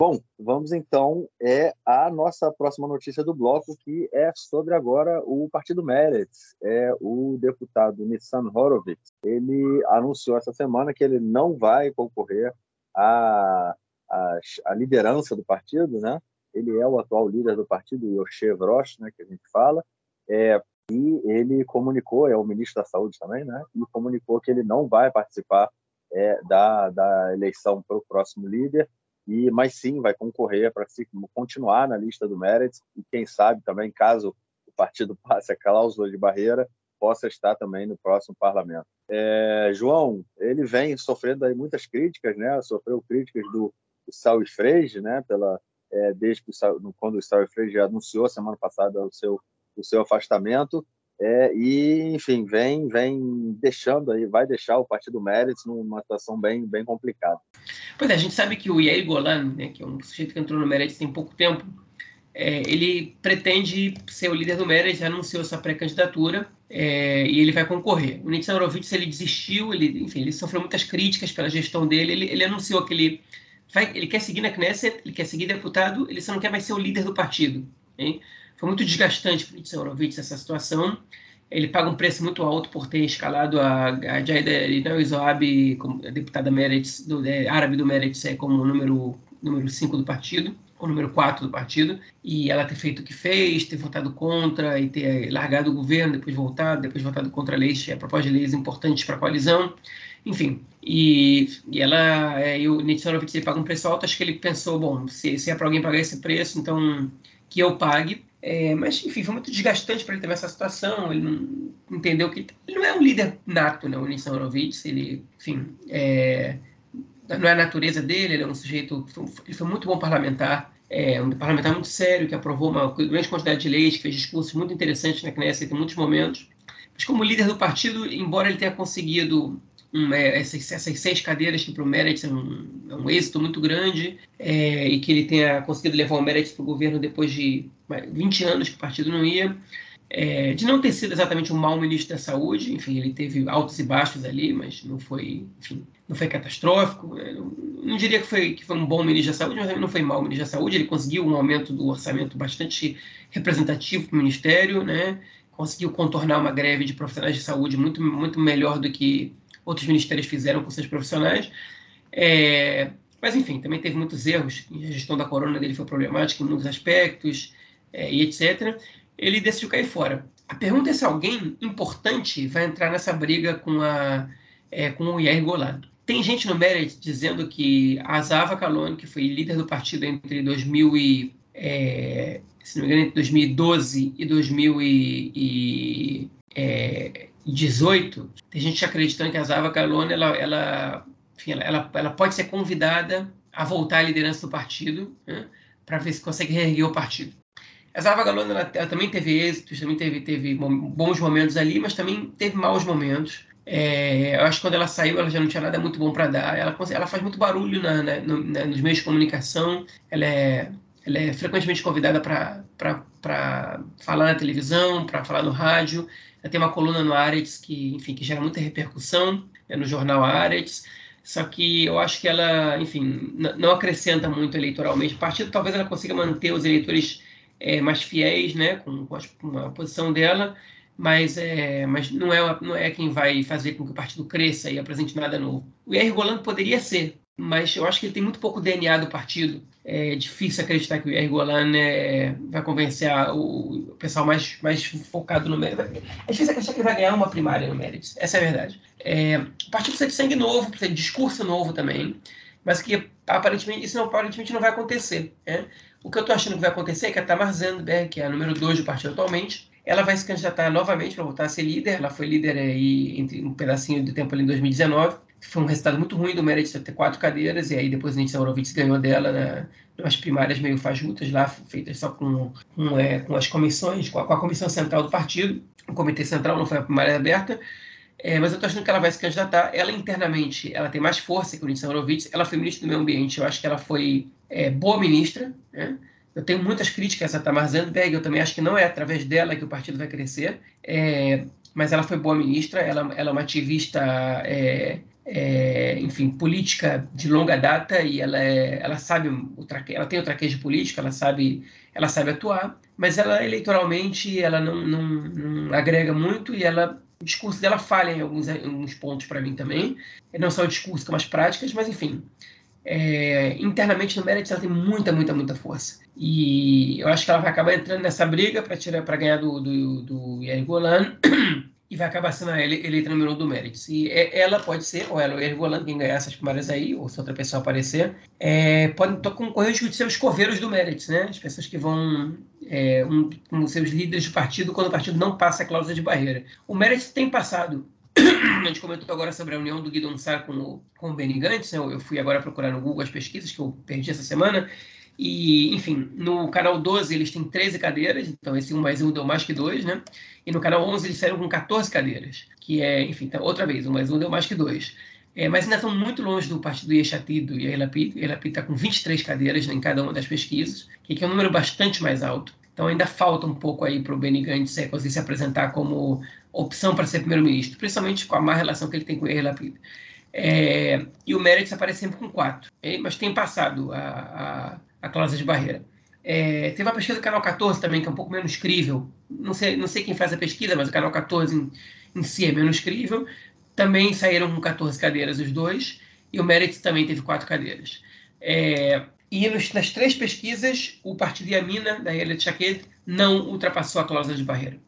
Bom, vamos então é a nossa próxima notícia do bloco, que é sobre agora o Partido Meretz. É o deputado Nissan Horowitz. Ele anunciou essa semana que ele não vai concorrer à, à, à liderança do partido, né? Ele é o atual líder do partido, Yoshe Vrosh, né, que a gente fala, é, e ele comunicou, é o ministro da Saúde também, né? E comunicou que ele não vai participar é, da, da eleição para o próximo líder e mas sim vai concorrer para continuar na lista do Meretz e quem sabe também caso o partido passe a cláusula de barreira possa estar também no próximo parlamento. É, João, ele vem sofrendo aí muitas críticas, né? Sofreu críticas do, do Freire, né? Pela é, desde que o, quando o Saul Freire anunciou semana passada o seu o seu afastamento é, e, enfim, vem, vem deixando aí, vai deixar o Partido Meretz numa situação bem, bem complicada. Pois é, a gente sabe que o Yair Golan, né, que é um sujeito que entrou no Meretz tem pouco tempo, é, ele pretende ser o líder do Meretz, anunciou sua pré-candidatura é, e ele vai concorrer. O Nitzan Horowitz, ele desistiu, ele, enfim, ele sofreu muitas críticas pela gestão dele, ele, ele anunciou que ele, vai, ele quer seguir na Knesset, ele quer seguir deputado, ele só não quer mais ser o líder do partido. Hein? Foi muito desgastante para o Nitsan essa situação. Ele paga um preço muito alto por ter escalado a, a Jaida Rinal Zoab, como deputada Meretz, do, é, árabe do Meretz, é, como número 5 número cinco do partido, ou número 4 do partido, e ela ter feito o que fez, ter votado contra e ter largado o governo, depois voltado, depois votado contra leis, a proposta de leis importantes para a coalizão, enfim. E, e ela, é, e o Nitsanovich, ele paga um preço alto, acho que ele pensou, bom, se, se é para alguém pagar esse preço, então que eu pague, é, mas, enfim, foi muito desgastante para ele ter essa situação. Ele não entendeu que ele não é um líder nato, né, o Nissan Horowitz. Ele, enfim, é, não é a natureza dele. Ele é um sujeito. Ele foi muito bom parlamentar. É um parlamentar muito sério, que aprovou uma grande quantidade de leis, que fez discursos muito interessantes na Knesset em muitos momentos. Mas, como líder do partido, embora ele tenha conseguido um, é, essas, essas, seis cadeiras que para o Meretz é um, é um, êxito muito grande é, e que ele tenha conseguido levar o Meretz para o governo depois de 20 anos que o partido não ia, é, de não ter sido exatamente um mau ministro da saúde, enfim, ele teve altos e baixos ali, mas não foi, enfim, não foi catastrófico. Né? Não, não, diria que foi, que foi um bom ministro da saúde, mas não foi mau ministro da saúde. Ele conseguiu um aumento do orçamento bastante representativo para o ministério, né? conseguiu contornar uma greve de profissionais de saúde muito, muito melhor do que outros ministérios fizeram com seus profissionais. É, mas, enfim, também teve muitos erros. A gestão da corona dele foi problemática em muitos aspectos, é, e etc. Ele decidiu cair fora. A pergunta é se alguém importante vai entrar nessa briga com, a, é, com o Yair Golan. Tem gente no Merit dizendo que a Zava Kalon, que foi líder do partido entre 2000 e, é, se não me engano, entre 2012 e 2000 18, tem gente acreditando que a Zava Galone ela, ela, enfim, ela, ela, pode ser convidada a voltar à liderança do partido né, para ver se consegue reerguer o partido. A Zava Galone ela, ela, também teve êxitos, também teve, teve bons momentos ali, mas também teve maus momentos. É, eu acho que quando ela saiu, ela já não tinha nada muito bom para dar. Ela, ela faz muito barulho na, na, na, nos meios de comunicação. Ela é, ela é frequentemente convidada para falar na televisão, para falar no rádio. Tem uma coluna no Aretz que, enfim, que gera muita repercussão é no jornal Aretz. Só que eu acho que ela, enfim, não acrescenta muito eleitoralmente. O partido talvez ela consiga manter os eleitores é, mais fiéis, né, com, com, a, posição dela, mas, é, mas não, é, não é quem vai fazer com que o partido cresça e apresente nada novo. O Golan poderia ser, mas eu acho que ele tem muito pouco DNA do partido. É difícil acreditar que o Jair Golan é, vai convencer o, o, pessoal mais, mais focado no mérito. É difícil acreditar que ele vai ganhar uma primária no mérito. Essa é a verdade. É, o partido precisa de sangue novo, precisa de discurso novo também, mas que aparentemente isso não, aparentemente não vai acontecer. Né? O que eu estou achando que vai acontecer é que a Tamar Zandberg, que é a número 2 do partido atualmente, ela vai se candidatar novamente para voltar a ser líder. Ela foi líder aí entre um pedacinho de tempo ali em 2019 foi um resultado muito ruim do Meredith ter quatro cadeiras, e aí depois a Nitsa Horowitz ganhou dela né, nas primárias meio fajutas lá, feitas só com, com, é, com as comissões, com a, com a, comissão central do partido. O comitê central não foi a primária aberta, é, mas eu estou achando que ela vai se candidatar. Ela internamente, ela tem mais força que o Nitsa Horowitz. Ela foi ministra do meio ambiente, eu acho que ela foi é, boa ministra, né? Eu tenho muitas críticas a Tamar Zandberg, eu também acho que não é através dela que o partido vai crescer, é, mas ela foi boa ministra, ela, ela é uma ativista é, é, enfim, política de longa data e ela, é, ela sabe o traque, ela tem o traquejo político, ela sabe, ela sabe atuar, mas ela eleitoralmente ela não, não, não agrega muito e ela o discurso dela falha em alguns, em alguns pontos para mim também, não só o discurso, como as práticas, mas enfim, é, internamente no Meredith ela tem muita, muita, muita força. E eu acho que ela vai acabar entrando nessa briga para tirar para ganhar do, do, do Yair Golan e vai acabar sendo a eleita número um do Meredith. E é, ela pode ser, ou ela, ou Yair Golan, quem ganhar essas primárias aí, ou se outra pessoa aparecer, é, podem concorrer de ser os coveiros do Meredith, né? As pessoas que vão é, um, um, seus líderes de partido quando o partido não passa a cláusula de barreira. O Meredith tem passado a gente comentou agora sobre a união do Guidon Sá com o, com o Benny Gantz, né? eu fui agora procurar no Google as pesquisas que eu perdi essa semana, e, enfim, no canal 12 eles têm 13 cadeiras, então esse 1 mais 1 deu mais que 2, né? E no canal 11 eles saíram com 14 cadeiras, que é, enfim, então, outra vez, 1 mais 1 deu mais que 2. É, mas ainda estão muito longe do partido Yeshatid do Yair Lapid. Yair Lapid está com 23 cadeiras né, em cada uma das pesquisas, que é um número bastante mais alto. Então ainda falta um pouco aí para o Benny Gantz conseguir se apresentar como opção para ser primeiro-ministro, principalmente com a má relação que ele tem com o Yair. É, e o Meredith aparece sempre com quatro, mas tem passado a, a cláusula de barreira. É, teve uma pesquisa do Canal 14 também, que é um pouco menos crível. Não sei, não sei quem faz a pesquisa, mas o Canal 14 em, em si é menos crível. Também saíram com 14 cadeiras os dois, e o Meredith também teve quatro cadeiras. É, e nos, nas três pesquisas, o partido Yamina, da Elia Shaked, não ultrapassou a cláusula de barreira.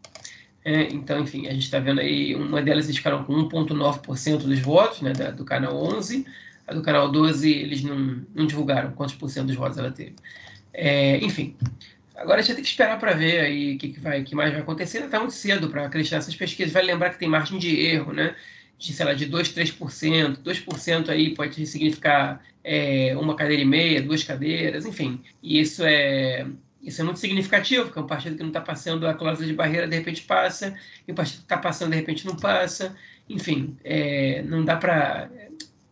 É, então, enfim, a gente está vendo aí, uma delas eles ficaram com 1,9% dos votos, né, da, do canal 11, a do canal 12 eles não, não divulgaram quantos por cento dos votos ela teve. É, enfim, agora a gente tem que esperar para ver aí o que, que, que mais vai acontecer. Está muito cedo para acreditar nessas pesquisas. Vai lembrar que tem margem de erro, né? De, sei lá, de 2, 3%. 2% aí pode significar é, uma cadeira e meia, duas cadeiras, enfim. E isso é, isso é muito significativo, porque é um partido que não está passando a cláusula de barreira, de repente passa, e o partido que está passando, de repente não passa. Enfim, é, não dá para.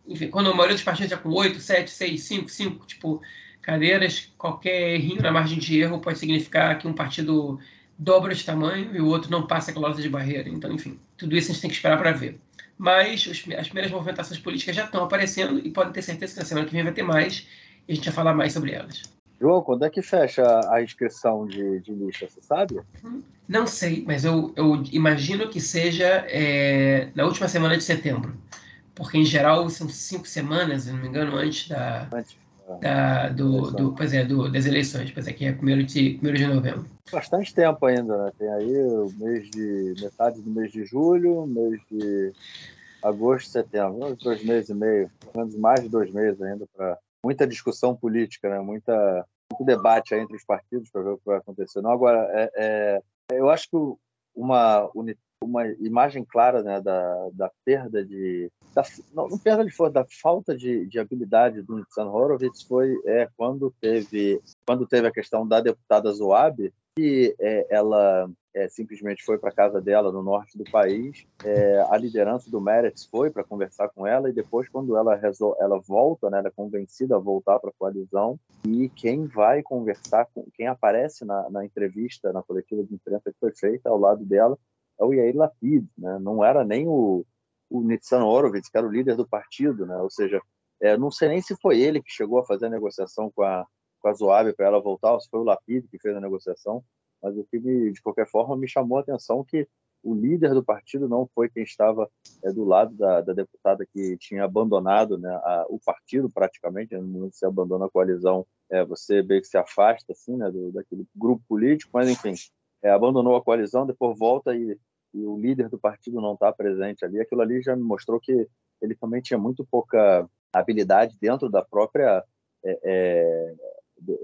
Enfim, quando a maioria dos partidos está com 8, 7, 6, 5, 5, tipo, cadeiras, qualquer errinho na margem de erro pode significar que um partido dobra de tamanho e o outro não passa a cláusula de barreira. Então, enfim, tudo isso a gente tem que esperar para ver mas os, as primeiras movimentações políticas já estão aparecendo e podem ter certeza que na semana que vem vai ter mais e a gente vai falar mais sobre elas. João, quando é que fecha a inscrição de, de lista, você sabe? Não sei, mas eu, eu imagino que seja é, na última semana de setembro. Porque, em geral, são cinco semanas, se não me engano, antes da, antes da, do, do, pois é, do, das eleições, pois é, que é primeiro de, primeiro de novembro. Bastante tempo ainda, né? Tem aí o mês de. metade do mês de julho, mês de agosto, setembro, dois meses e meio, pelo menos mais de dois meses ainda para muita discussão política, né? Muita, muito debate entre os partidos para ver o que vai acontecer. Não, agora, é, é, eu acho que uma, uma imagem clara né, da, da perda de da, não, não perda de força, da falta de, de habilidade do Nitzan Horowitz foi é, quando teve quando teve a questão da deputada Zoab que é, ela é, simplesmente foi para casa dela no norte do país é, a liderança do Meretz foi para conversar com ela e depois quando ela resol... ela volta né ela é convencida a voltar para a coalizão e quem vai conversar com quem aparece na, na entrevista na coletiva de imprensa que foi feita ao lado dela é o Yair Lapid né não era nem o o Nitsan Horowitz, que era o líder do partido, né? ou seja, é, não sei nem se foi ele que chegou a fazer a negociação com a, com a Zoab para ela voltar, ou se foi o Lapid que fez a negociação, mas o que, me, de qualquer forma, me chamou a atenção que o líder do partido não foi quem estava é, do lado da, da, deputada que tinha abandonado né, a, o partido praticamente, no momento que você abandona a coalizão, é, você meio que se afasta assim, né, do, daquele grupo político, mas enfim, é, abandonou a coalizão, depois volta e e o líder do partido não está presente ali, aquilo ali já me mostrou que ele também tinha muito pouca habilidade dentro da própria é, é,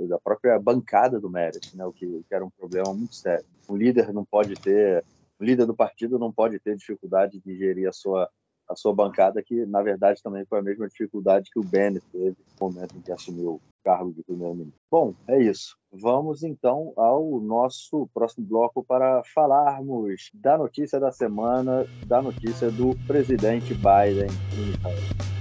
da própria bancada do Meredith, né? o, que, que era um problema muito sério. O líder não pode ter, o líder do partido não pode ter dificuldade de gerir a sua a sua bancada, que na verdade também foi a mesma dificuldade que o Bennett teve no momento em que assumiu cargo de primeiro-ministro. Bom, é isso. Vamos então ao nosso próximo bloco para falarmos da notícia da semana, da notícia do presidente Biden em Israel.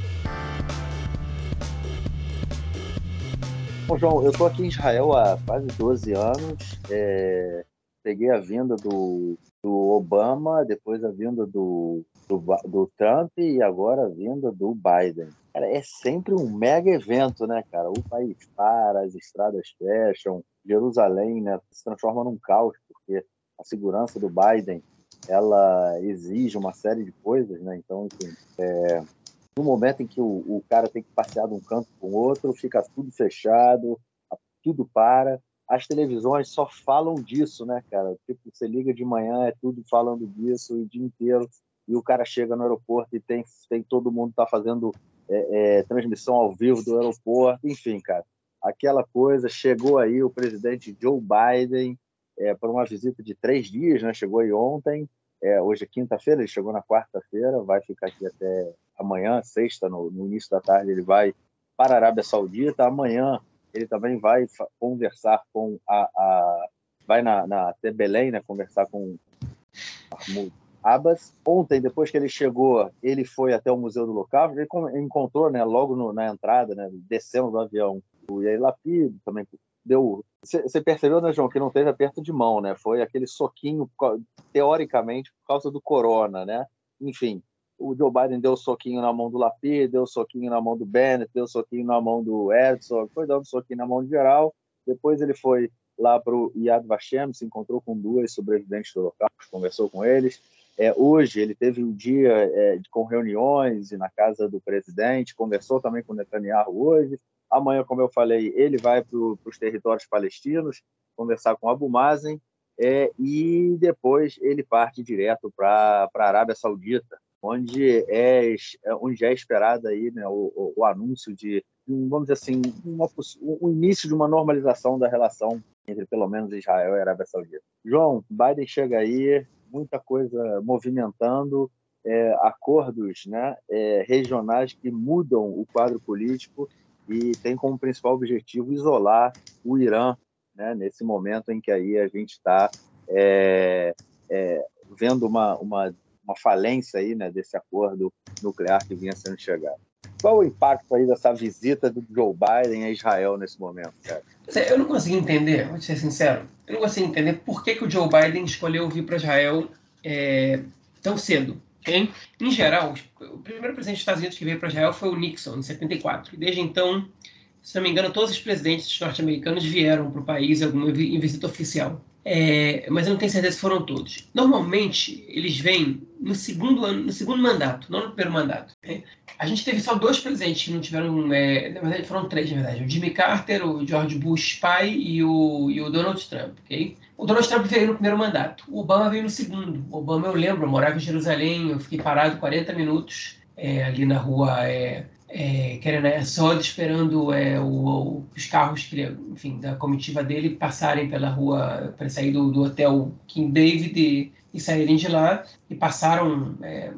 Bom, João, eu estou aqui em Israel há quase 12 anos. É, peguei a vinda do, do Obama, depois a vinda do, do, do, Trump e agora vinda do Biden. Cara, é sempre um mega evento, né, cara? O país para, as estradas fecham, Jerusalém né, se transforma num caos, porque a segurança do Biden ela exige uma série de coisas, né? Então, enfim, é, no momento em que o, o cara tem que passear de um canto para o outro, fica tudo fechado, tudo para. As televisões só falam disso, né, cara? Tipo, você liga de manhã, é tudo falando disso o dia inteiro, e o cara chega no aeroporto e tem, tem todo mundo tá fazendo é, é, transmissão ao vivo do aeroporto, enfim, cara. Aquela coisa, chegou aí o presidente Joe Biden é, para uma visita de três dias, né? Chegou aí ontem, é, hoje é quinta-feira, ele chegou na quarta-feira, vai ficar aqui até amanhã, sexta, no, no, início da tarde, ele vai para a Arábia Saudita. Amanhã ele também vai conversar com a, a vai na, na até Belém, né, conversar com Mahmoud Abbas. Ontem, depois que ele chegou, ele foi até o Museu do Local, ele encontrou, né, logo no, na entrada, né, descendo do avião, o Yair Lapid, também deu. Você percebeu, né, João, que não teve aperto de mão, né? Foi aquele soquinho, teoricamente, por causa do corona, né? Enfim, o Joe Biden deu soquinho na mão do Lapid, deu soquinho na mão do Bennett, deu soquinho na mão do Edson, foi dando soquinho na mão de geral. Depois ele foi lá para o Yad Vashem, se encontrou com duas sobreviventes do local, conversou com eles. É, hoje ele teve um dia é, com reuniões na casa do presidente, conversou também com Netanyahu hoje. Amanhã, como eu falei, ele vai para os territórios palestinos conversar com Abu Mazen é, e depois ele parte direto para a Arábia Saudita, onde é, onde é esperado aí, né, o, o, o anúncio de, vamos dizer assim, uma, o início de uma normalização da relação entre pelo menos Israel e Arábia Saudita. João, Biden chega aí, muita coisa movimentando, é, acordos né, é, regionais que mudam o quadro político e tem como principal objetivo isolar o Irã, né, nesse momento em que aí a gente está é, é, vendo uma, uma, uma falência aí, né, desse acordo nuclear que vinha sendo chegado. Qual o impacto aí dessa visita do Joe Biden a Israel nesse momento, cara? Eu não consegui entender, vou ser sincero, eu não consegui entender por que, que o Joe Biden escolheu vir para Israel é, tão cedo. Okay? Em geral, o primeiro presidente dos Estados Unidos que veio para Israel foi o Nixon, em 74. E desde então, se não me engano, todos os presidentes norte-americanos vieram para o país em visita oficial. É, mas eu não tenho certeza se foram todos. Normalmente, eles vêm no segundo ano, no segundo mandato, não no primeiro mandato. Okay? A gente teve só dois presidentes que não tiveram, é, na verdade foram três, na verdade. O Jimmy Carter, o George Bush pai e o, e o Donald Trump, ok? O Donald Trump veio no primeiro mandato, o Obama veio no segundo. O Obama, eu lembro, eu morava em Jerusalém, eu fiquei parado 40 minutos é, ali na rua é, é, Kerenaya Sod, esperando é, o, os carros que enfim, da comitiva dele passarem pela rua para sair do, do, hotel King David e, e, saírem de lá. E passaram é,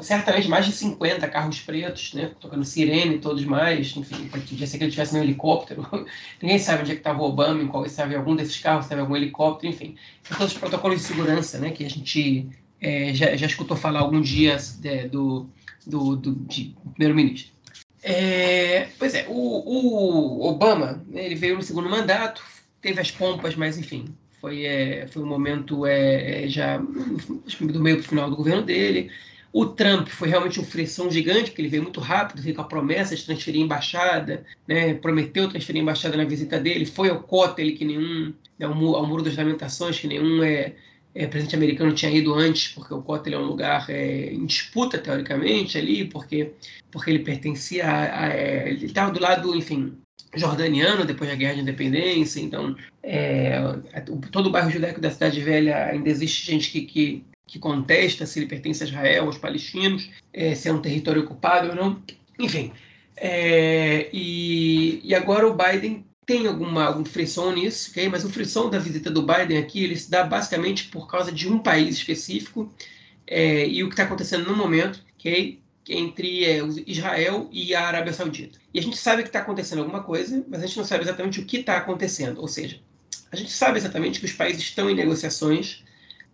certamente mais de 50 carros pretos, né, tocando sirene todos mais, enfim, podia ser que ele tivesse no helicóptero, ninguém sabe onde é que estava o Obama, em qual, estava algum desses carros, estava algum helicóptero, enfim, todos os protocolos de segurança, né, que a gente é, já, já escutou falar algum dia é, do, do, do primeiro-ministro. É, pois é, o, o Obama, né, ele veio no segundo mandato, teve as pompas, mas enfim, foi, é, foi um momento é, é já do meio para o final do governo dele. O Trump foi realmente um frição gigante, porque ele veio muito rápido, veio com a promessa de transferir embaixada, né, prometeu transferir embaixada na visita dele, foi ao Cótel, que nenhum, né, ao, Muro das Lamentações, que nenhum é, é, presidente americano tinha ido antes, porque o Cótel é um lugar é, em disputa, teoricamente, ali, porque, porque ele pertencia a. a é, ele estava do lado, enfim, jordaniano, depois da Guerra de Independência, então é, todo o bairro judaico da Cidade Velha ainda existe gente que, que que contesta se ele pertence a Israel, aos palestinos, é, se é um território ocupado ou não. Enfim. É, e, e, agora o Biden tem alguma, algum frição nisso, okay? mas o frição da visita do Biden aqui ele se dá basicamente por causa de um país específico é, e o que está acontecendo no momento, okay? entre é, Israel e a Arábia Saudita. E a gente sabe que está acontecendo alguma coisa, mas a gente não sabe exatamente o que está acontecendo. Ou seja, a gente sabe exatamente que os países estão em negociações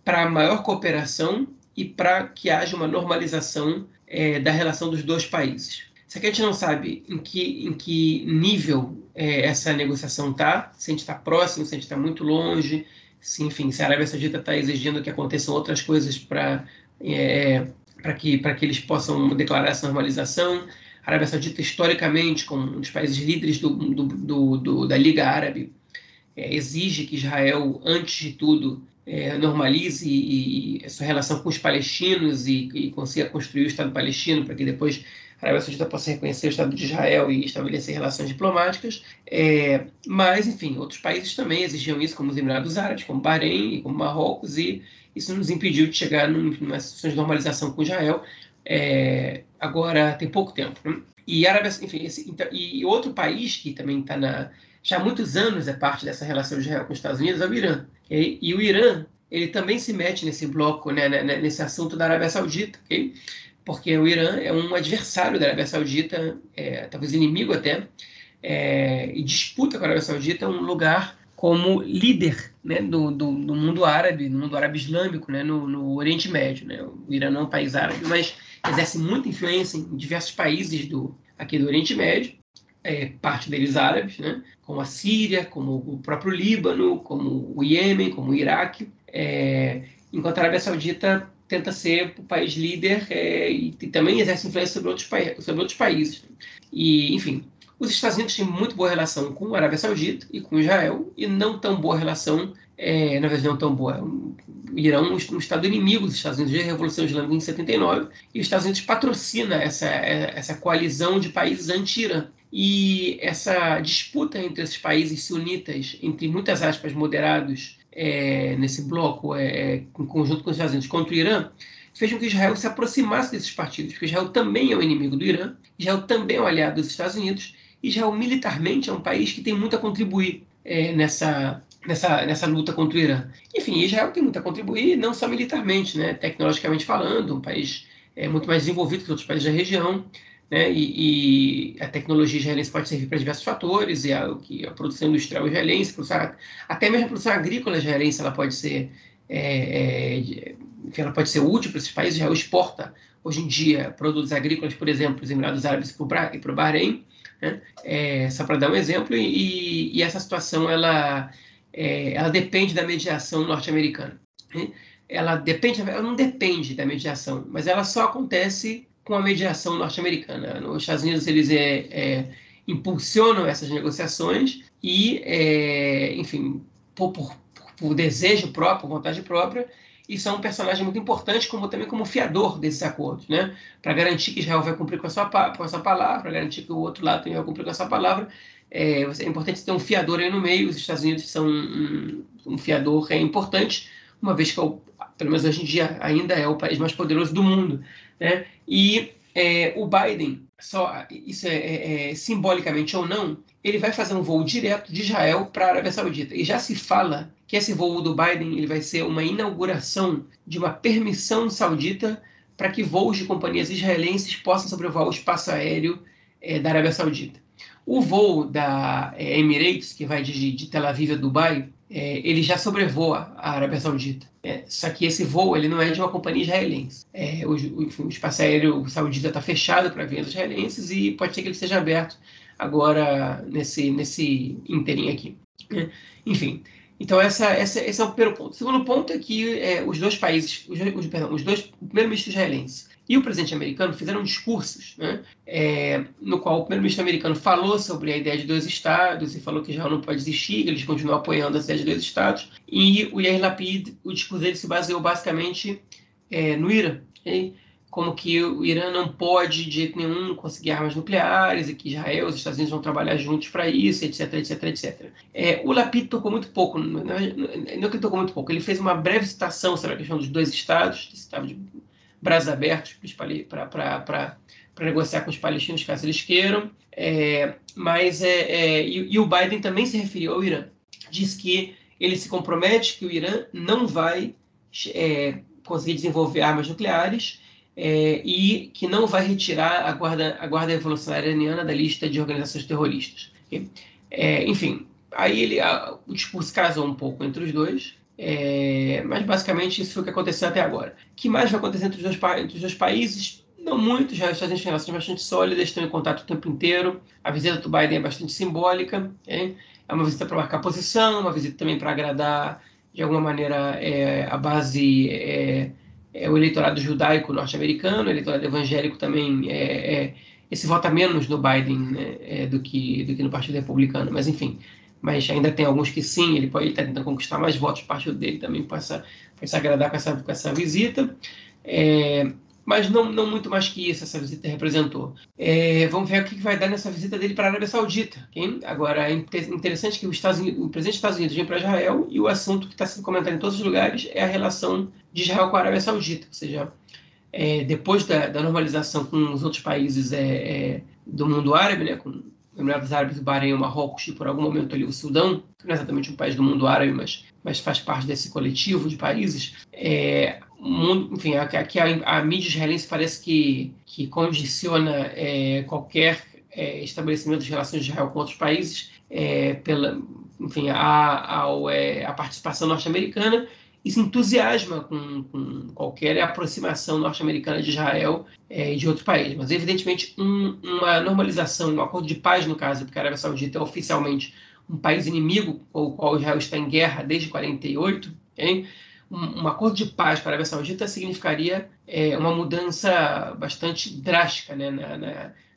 para maior cooperação e para que haja uma normalização é, da relação dos dois países. Só que a gente não sabe em que, em que nível é, essa negociação está, se a gente está próximo, se a gente está muito longe, se, enfim, se a Arábia Saudita está exigindo que aconteçam outras coisas para é, que, que eles possam declarar essa normalização. A Arábia Saudita, historicamente, como um dos países líderes do, do, do, do da Liga Árabe, é, exige que Israel, antes de tudo, é, normalize e, e, sua relação com os palestinos e, e consiga construir o Estado palestino para que depois a Arábia Saudita possa reconhecer o Estado de Israel e estabelecer relações diplomáticas. É, mas, enfim, outros países também exigiam isso, como os Emirados Árabes, como Bahrein como Marrocos, e isso nos impediu de chegar numa situação de normalização com Israel. É, agora tem pouco tempo. Né? E, Arábia, enfim, esse, então, e outro país que também está na já há muitos anos é parte dessa relação de Israel com os Estados Unidos é o Irã. Okay? E o Irã ele também se mete nesse bloco, né, né, né, nesse assunto da Arábia Saudita, okay? Porque o Irã é um adversário da Arábia Saudita, é, talvez inimigo até, é, e disputa com a Arábia Saudita um lugar como líder né, do, do, do, mundo árabe, no mundo árabe islâmico, né, no, no, Oriente Médio. Né? O Irã não é um país árabe, mas exerce muita influência em diversos países do, aqui do Oriente Médio é, parte deles árabes, né? como a Síria, como o próprio Líbano, como o Iêmen, como o Iraque, é, enquanto a Arábia Saudita tenta ser o país líder é, e, e, também exerce influência sobre outros, sobre outros países. E, enfim, os Estados Unidos têm muito boa relação com a Arábia Saudita e com Israel e não tão boa relação, é, na verdade não tão boa, o Irã um, um estado inimigo dos Estados Unidos desde a Revolução Islâmica em 79 e os Estados Unidos patrocina essa, essa coalizão de países anti-Irã. E essa disputa entre esses países sunitas, entre muitas aspas moderados, é, nesse bloco, é, em conjunto com os Estados Unidos, contra o Irã, fez com que Israel se aproximasse desses partidos, porque Israel também é o inimigo do Irã, Israel também é um aliado dos Estados Unidos, Israel militarmente é um país que tem muito a contribuir é, nessa, nessa, nessa luta contra o Irã. Enfim, Israel tem muito a contribuir, não só militarmente, né, tecnologicamente falando, um país é, muito mais desenvolvido que outros países da região, né? E, e, a tecnologia israelense pode servir para diversos fatores, e a, a produção industrial israelense, até mesmo a produção agrícola israelense, ela pode ser, é, é, ela pode ser útil para esses países. Israel exporta hoje em dia produtos agrícolas, por exemplo, os Emirados Árabes e para o Bahrein, né? é, só para dar um exemplo. E, e essa situação ela, é, ela depende da mediação norte-americana. Né? Ela depende, ela não depende da mediação, mas ela só acontece com a mediação norte-americana. Os Estados Unidos eles é, é, impulsionam essas negociações e, é, enfim, por, por, por, desejo próprio, vontade própria, e são um personagem muito importante como também como fiador desses acordos, né? Para garantir que Israel vai cumprir com a sua, com a sua palavra, garantir que o outro lado também vai cumprir com a sua palavra. É, é importante ter um fiador aí no meio. Os Estados Unidos são um, um fiador é importante, uma vez que, é pelo menos hoje em dia, ainda é o país mais poderoso do mundo. Né? E é, o Biden, só isso é, é, é, simbolicamente ou não, ele vai fazer um voo direto de Israel para a Arábia Saudita. E já se fala que esse voo do Biden ele vai ser uma inauguração de uma permissão saudita para que voos de companhias israelenses possam sobrevoar o espaço aéreo é, da Arábia Saudita. O voo da é, Emirates, que vai de, de Tel Aviv a Dubai, é, ele já sobrevoa a Arábia Saudita. É, só que esse voo ele não é de uma companhia israelense. É, o, o, o, espaço aéreo saudita está fechado para vendas israelenses e pode ser que ele seja aberto agora nesse, nesse inteirinho aqui. É, enfim, então essa, essa, esse é o primeiro ponto. O segundo ponto é que é, os dois países, os, os, perdão, os dois, o primeiro-ministro israelense e o presidente americano fizeram discursos, né, é, no qual o primeiro-ministro americano falou sobre a ideia de dois estados e falou que Israel não pode existir, que eles continuam apoiando a ideia de dois estados. E o Yair Lapid, o discurso dele se baseou basicamente é, no Irã, okay? como que o Irã não pode de jeito nenhum conseguir armas nucleares e que Israel os Estados Unidos vão trabalhar juntos para isso, etc, etc, etc. É, o Lapid tocou muito pouco, não, não, não que ele tocou muito pouco, ele fez uma breve citação sobre a questão dos dois estados, estava de braços abertos para negociar com os palestinos, caso eles queiram. É, mas é, é e, e, o Biden também se referiu ao Irã. Diz que ele se compromete que o Irã não vai é, conseguir desenvolver armas nucleares é, e que não vai retirar a Guarda, a guarda Revolucionária Iraniana da lista de organizações terroristas. É, enfim, aí ele, a, o discurso casou um pouco entre os dois. É, mas basicamente isso foi o que aconteceu até agora. O que mais vai acontecer entre os dois, entre os dois países? Não muito, já está em relações bastante sólidas, estão em contato o tempo inteiro. A visita do Biden é bastante simbólica, okay? é uma visita para marcar posição, uma visita também para agradar, de alguma maneira, é, a base, é, é o eleitorado judaico norte-americano, o eleitorado evangélico também é, é esse vota menos no Biden né, é, do, que, do que no Partido Republicano, mas enfim, mas ainda tem alguns que sim, ele pode estar tentando conquistar mais votos, o partido dele também pode se agradar com essa, com essa visita. É, mas não, não muito mais que isso essa visita representou. É, vamos ver o que vai dar nessa visita dele para a Arábia Saudita. Okay? Agora, é interessante que o, Estados Unidos, o presidente dos Estados Unidos vem para Israel e o assunto que está sendo comentado em todos os lugares é a relação de Israel com a Arábia Saudita, ou seja, é, depois da, da, normalização com os outros países é, é do mundo árabe, né, com Emirados Árabes, o Bahrein, o Marrocos e por algum momento ali o Sudão, que não é exatamente um país do mundo árabe, mas, mas faz parte desse coletivo de países, é, mundo, enfim, aqui a, a, mídia israelense parece que, que condiciona é, qualquer é, estabelecimento de relações de Israel com outros países é, pela, enfim, a, ao, é, a participação norte-americana e se entusiasma com, com qualquer aproximação norte-americana de Israel é, e de outro país. Mas, evidentemente, um, uma normalização, um acordo de paz, no caso, porque a Arábia Saudita é oficialmente um país inimigo com o qual Israel está em guerra desde 48, hein? um, um acordo de paz para a Arábia Saudita significaria é, uma mudança bastante drástica né, na, na,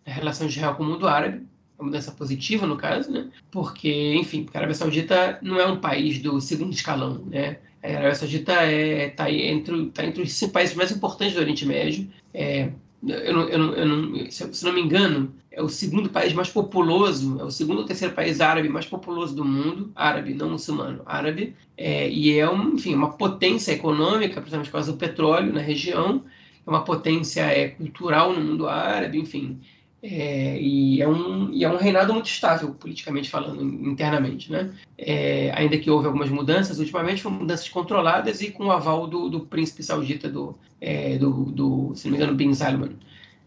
na relação de Israel com o mundo árabe, uma mudança positiva no caso, né? Porque, enfim, a Arábia Saudita não é um país do segundo escalão, né? A Arábia Saudita está é, tá entre, tá entre os cinco países mais importantes do Oriente Médio. É, eu não, eu não, eu não, se não me engano, é o segundo país mais populoso, é o segundo ou terceiro país árabe mais populoso do mundo, árabe, não muçulmano, árabe, é, e é um, enfim, uma potência econômica, principalmente por causa do petróleo na região, é uma potência é, cultural no mundo árabe, enfim, é, e, é um, e é um reinado muito estável, politicamente falando, internamente. Né? É, ainda que houve algumas mudanças, ultimamente foram mudanças controladas e com o aval do, do príncipe saudita, do, é, do, do, se não me engano, Bin Salman.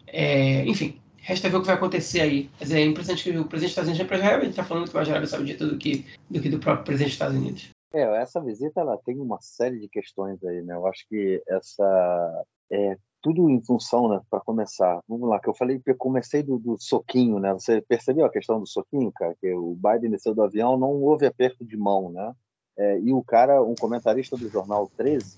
É, enfim, resta ver o que vai acontecer aí. Mas é impressionante que o presidente dos Estados Unidos é está falando muito mais da Arábia Saudita do que, do que do próprio presidente dos Estados Unidos. É, essa visita ela tem uma série de questões aí, né? Eu acho que essa é, tudo em função, né, para começar. Vamos lá, que eu falei eu comecei do, do, soquinho, né? Você percebeu a questão do soquinho, cara? Que o Biden desceu do avião, não houve aperto de mão, né? É, e o cara, um comentarista do jornal 13,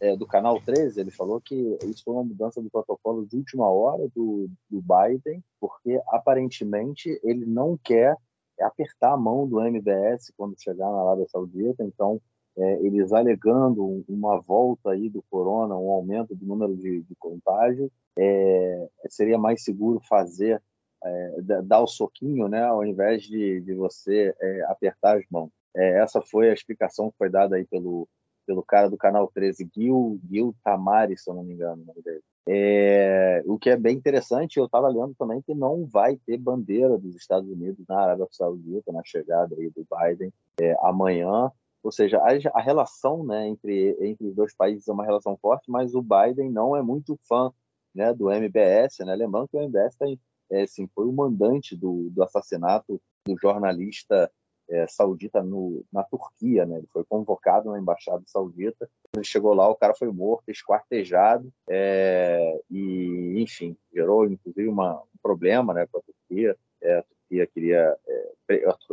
é, do canal 13, ele falou que isso foi uma mudança do protocolo de última hora do, do Biden, porque aparentemente ele não quer apertar a mão do MBS quando chegar na Arábia Saudita, então é, eles alegando uma volta aí do corona, um aumento do número de, de contágio, é, seria mais seguro fazer, é, dar o soquinho, né, ao invés de, de você é, apertar as mãos. É, essa foi a explicação que foi dada aí pelo, pelo cara do canal 13, Gil, Gil Tamari, se eu não me engano o nome dele. É, o que é bem interessante, eu estava lendo também que não vai ter bandeira dos Estados Unidos na Arábia Saudita na chegada aí do Biden é, amanhã. Ou seja, a, a, relação né, entre, entre os dois países é uma relação forte, mas o Biden não é muito fã né, do MBS. Né? Lembrando que o MBS tem, é, foi o mandante do, do assassinato do jornalista é, saudita no, na Turquia. Né? Ele foi convocado na embaixada saudita. Ele chegou lá, o cara foi morto, esquartejado, é, e, enfim, gerou inclusive uma, um problema né, a Turquia. É, a Turquia queria. É,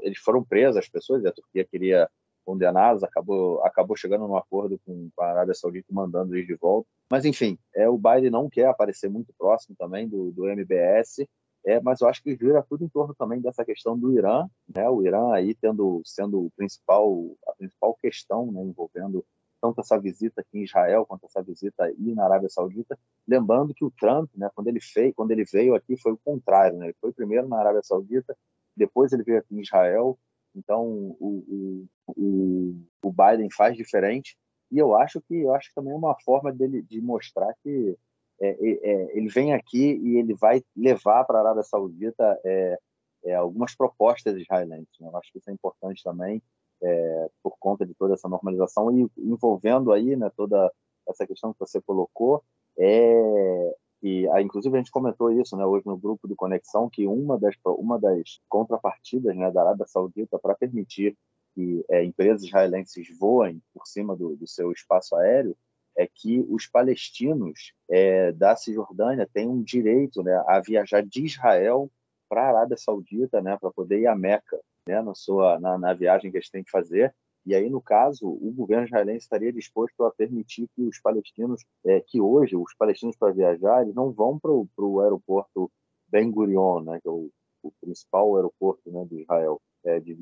eles foram presos, as pessoas, e a Turquia queria condenados, acabou, acabou chegando num acordo com, a Arábia Saudita mandando eles de volta. Mas, enfim, é, o Biden não quer aparecer muito próximo também do, do MBS, é, mas eu acho que gira tudo em torno também dessa questão do Irã, né? O Irã aí tendo sendo o principal a principal questão, né, envolvendo tanto essa visita aqui em Israel quanto essa visita aí na Arábia Saudita, lembrando que o Trump, né, quando ele fez, quando ele veio aqui foi o contrário, né? Ele foi primeiro na Arábia Saudita, depois ele veio aqui em Israel, então, o, o, o, Biden faz diferente. E eu acho que eu acho que também é uma forma dele de mostrar que é, é, ele vem aqui e ele vai levar para a Arábia Saudita é, é, algumas propostas israelenses. Né? Eu acho que isso é importante também é, por conta de toda essa normalização e envolvendo aí né, toda essa questão que você colocou é, e ah, inclusive a gente comentou isso né, hoje no grupo do Conexão, que uma das, uma das contrapartidas né, da Arábia Saudita para permitir que é, empresas israelenses voem por cima do, do, seu espaço aéreo é que os palestinos é, da Cisjordânia têm um direito né, a viajar de Israel para a Arábia Saudita, né, para poder ir a Meca, né, na sua na, na viagem que eles têm que fazer. E aí, no caso, o governo israelense estaria disposto a permitir que os palestinos, é, que hoje os palestinos para viajar, eles não vão para o aeroporto Ben Gurion, né, que é o, o principal aeroporto né, de Israel, é, de,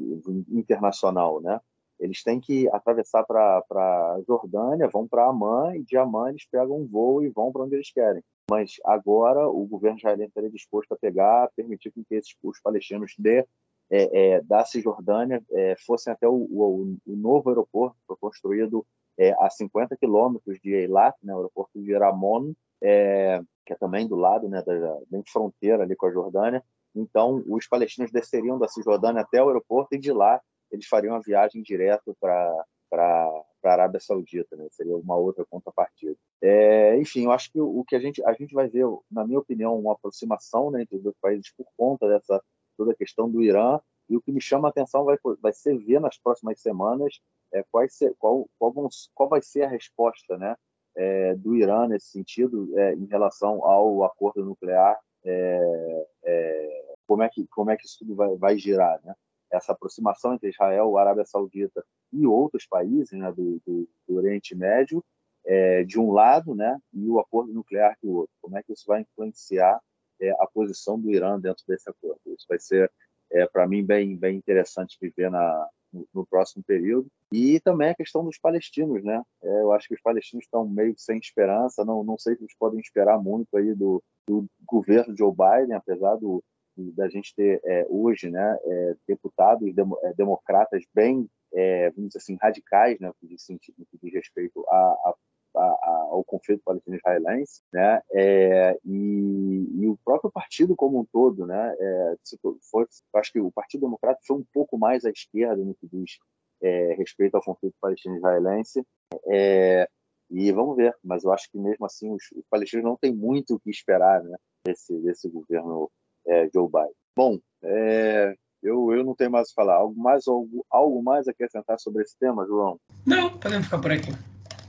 internacional, né? Eles têm que atravessar para a Jordânia, vão para Amã, e de Amã eles pegam um voo e vão para onde eles querem. Mas agora o governo israelense estaria disposto a pegar, permitir que esses, os palestinos de é, é, da Cisjordânia é, fossem até o, o, o, novo aeroporto, construído é, a 50 quilômetros de Eilat, né, o aeroporto de Ramon, é, que é também do lado, né, da, fronteira ali com a Jordânia. Então, os palestinos desceriam da Cisjordânia até o aeroporto e de lá eles fariam a viagem direto para para a Arábia Saudita, né? Seria uma outra contrapartida. É, enfim, eu acho que o, o, que a gente a gente vai ver, na minha opinião, uma aproximação né, entre os dois países por conta dessa toda a questão do Irã. E o que me chama a atenção vai, vai ser ver nas próximas semanas é, qual, ser, qual, qual, qual vai ser a resposta né, é, do Irã nesse sentido é, em relação ao acordo nuclear, é, é, como, é que, como é que isso tudo vai, vai girar. Né? Essa aproximação entre Israel, a Arábia Saudita e outros países né, do, do, do Oriente Médio, é, de um lado, né, e o acordo nuclear do outro. Como é que isso vai influenciar é, a posição do Irã dentro desse acordo. Isso vai ser, é, para mim, bem, bem interessante viver na, no, no, próximo período. E também a questão dos palestinos, né? É, eu acho que os palestinos estão meio sem esperança, não, não sei se eles podem esperar muito aí do, do governo Joe Biden, apesar do, da gente ter é, hoje né, é, deputados é, democratas bem, é, vamos dizer assim, radicais, né, no no que diz respeito a, a a, ao conflito palestino-israelense, né? É, e, e, o próprio partido como um todo, né? É, se for, acho que o Partido Democrata foi um pouco mais à esquerda no que diz é, respeito ao conflito palestino-israelense. É, e vamos ver, mas eu acho que mesmo assim os, os palestinos não têm muito o que esperar, né? Desse, desse governo é, Joe Biden. Bom, é, eu, eu não tenho mais o que falar. Algo mais, algo, algo mais a acrescentar sobre esse tema, João? Não, podemos ficar por aqui.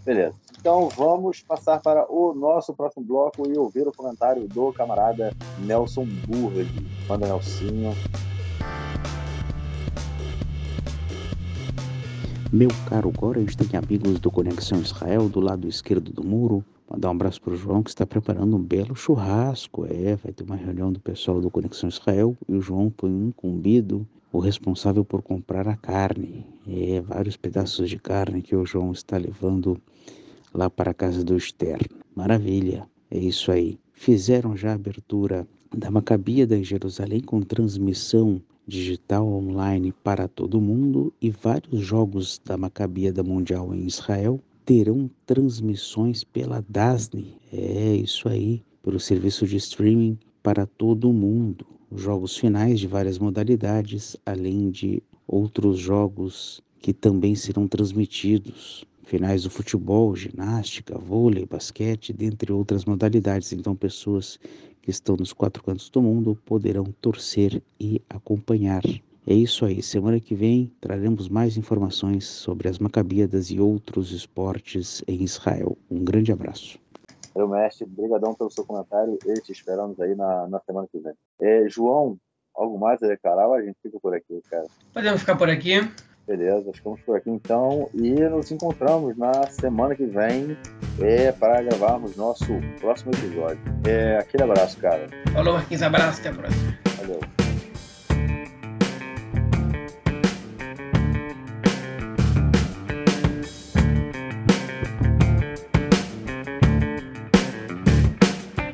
Beleza. Então vamos passar para o nosso próximo bloco e ouvir o comentário do camarada Nelson Burg. Manda Nelsinho. Meu caro Gorens, tem amigos do Conexão Israel do lado esquerdo do muro. Mandar um abraço para o João que está preparando um belo churrasco. É, vai ter uma reunião do pessoal do Conexão Israel e o João foi incumbido o responsável por comprar a carne. É, vários pedaços de carne que o João está levando lá para a casa do externo. Maravilha, é isso aí. Fizeram já a abertura da Macabíada em Jerusalém com transmissão digital online para todo mundo e vários jogos da Macabíada Mundial em Israel terão transmissões pela Dasni. É isso aí, pelo serviço de streaming para todo mundo jogos finais de várias modalidades, além de outros jogos que também serão transmitidos. Finais do futebol, ginástica, vôlei, basquete, dentre outras modalidades. Então, pessoas que estão nos quatro cantos do mundo poderão torcer e acompanhar. É isso aí. Semana que vem traremos mais informações sobre as Macabíadas e outros esportes em Israel. Um grande abraço. Meu mestre, brigadão pelo seu comentário e te esperamos aí na, na semana que vem. É, João, algo mais a declarar a gente fica por aqui, cara? Podemos ficar por aqui. Beleza, ficamos por aqui então e nos encontramos na semana que vem é, para gravarmos nosso próximo episódio. É, aquele abraço, cara. Falou, Marquinhos, abraço, até a próxima.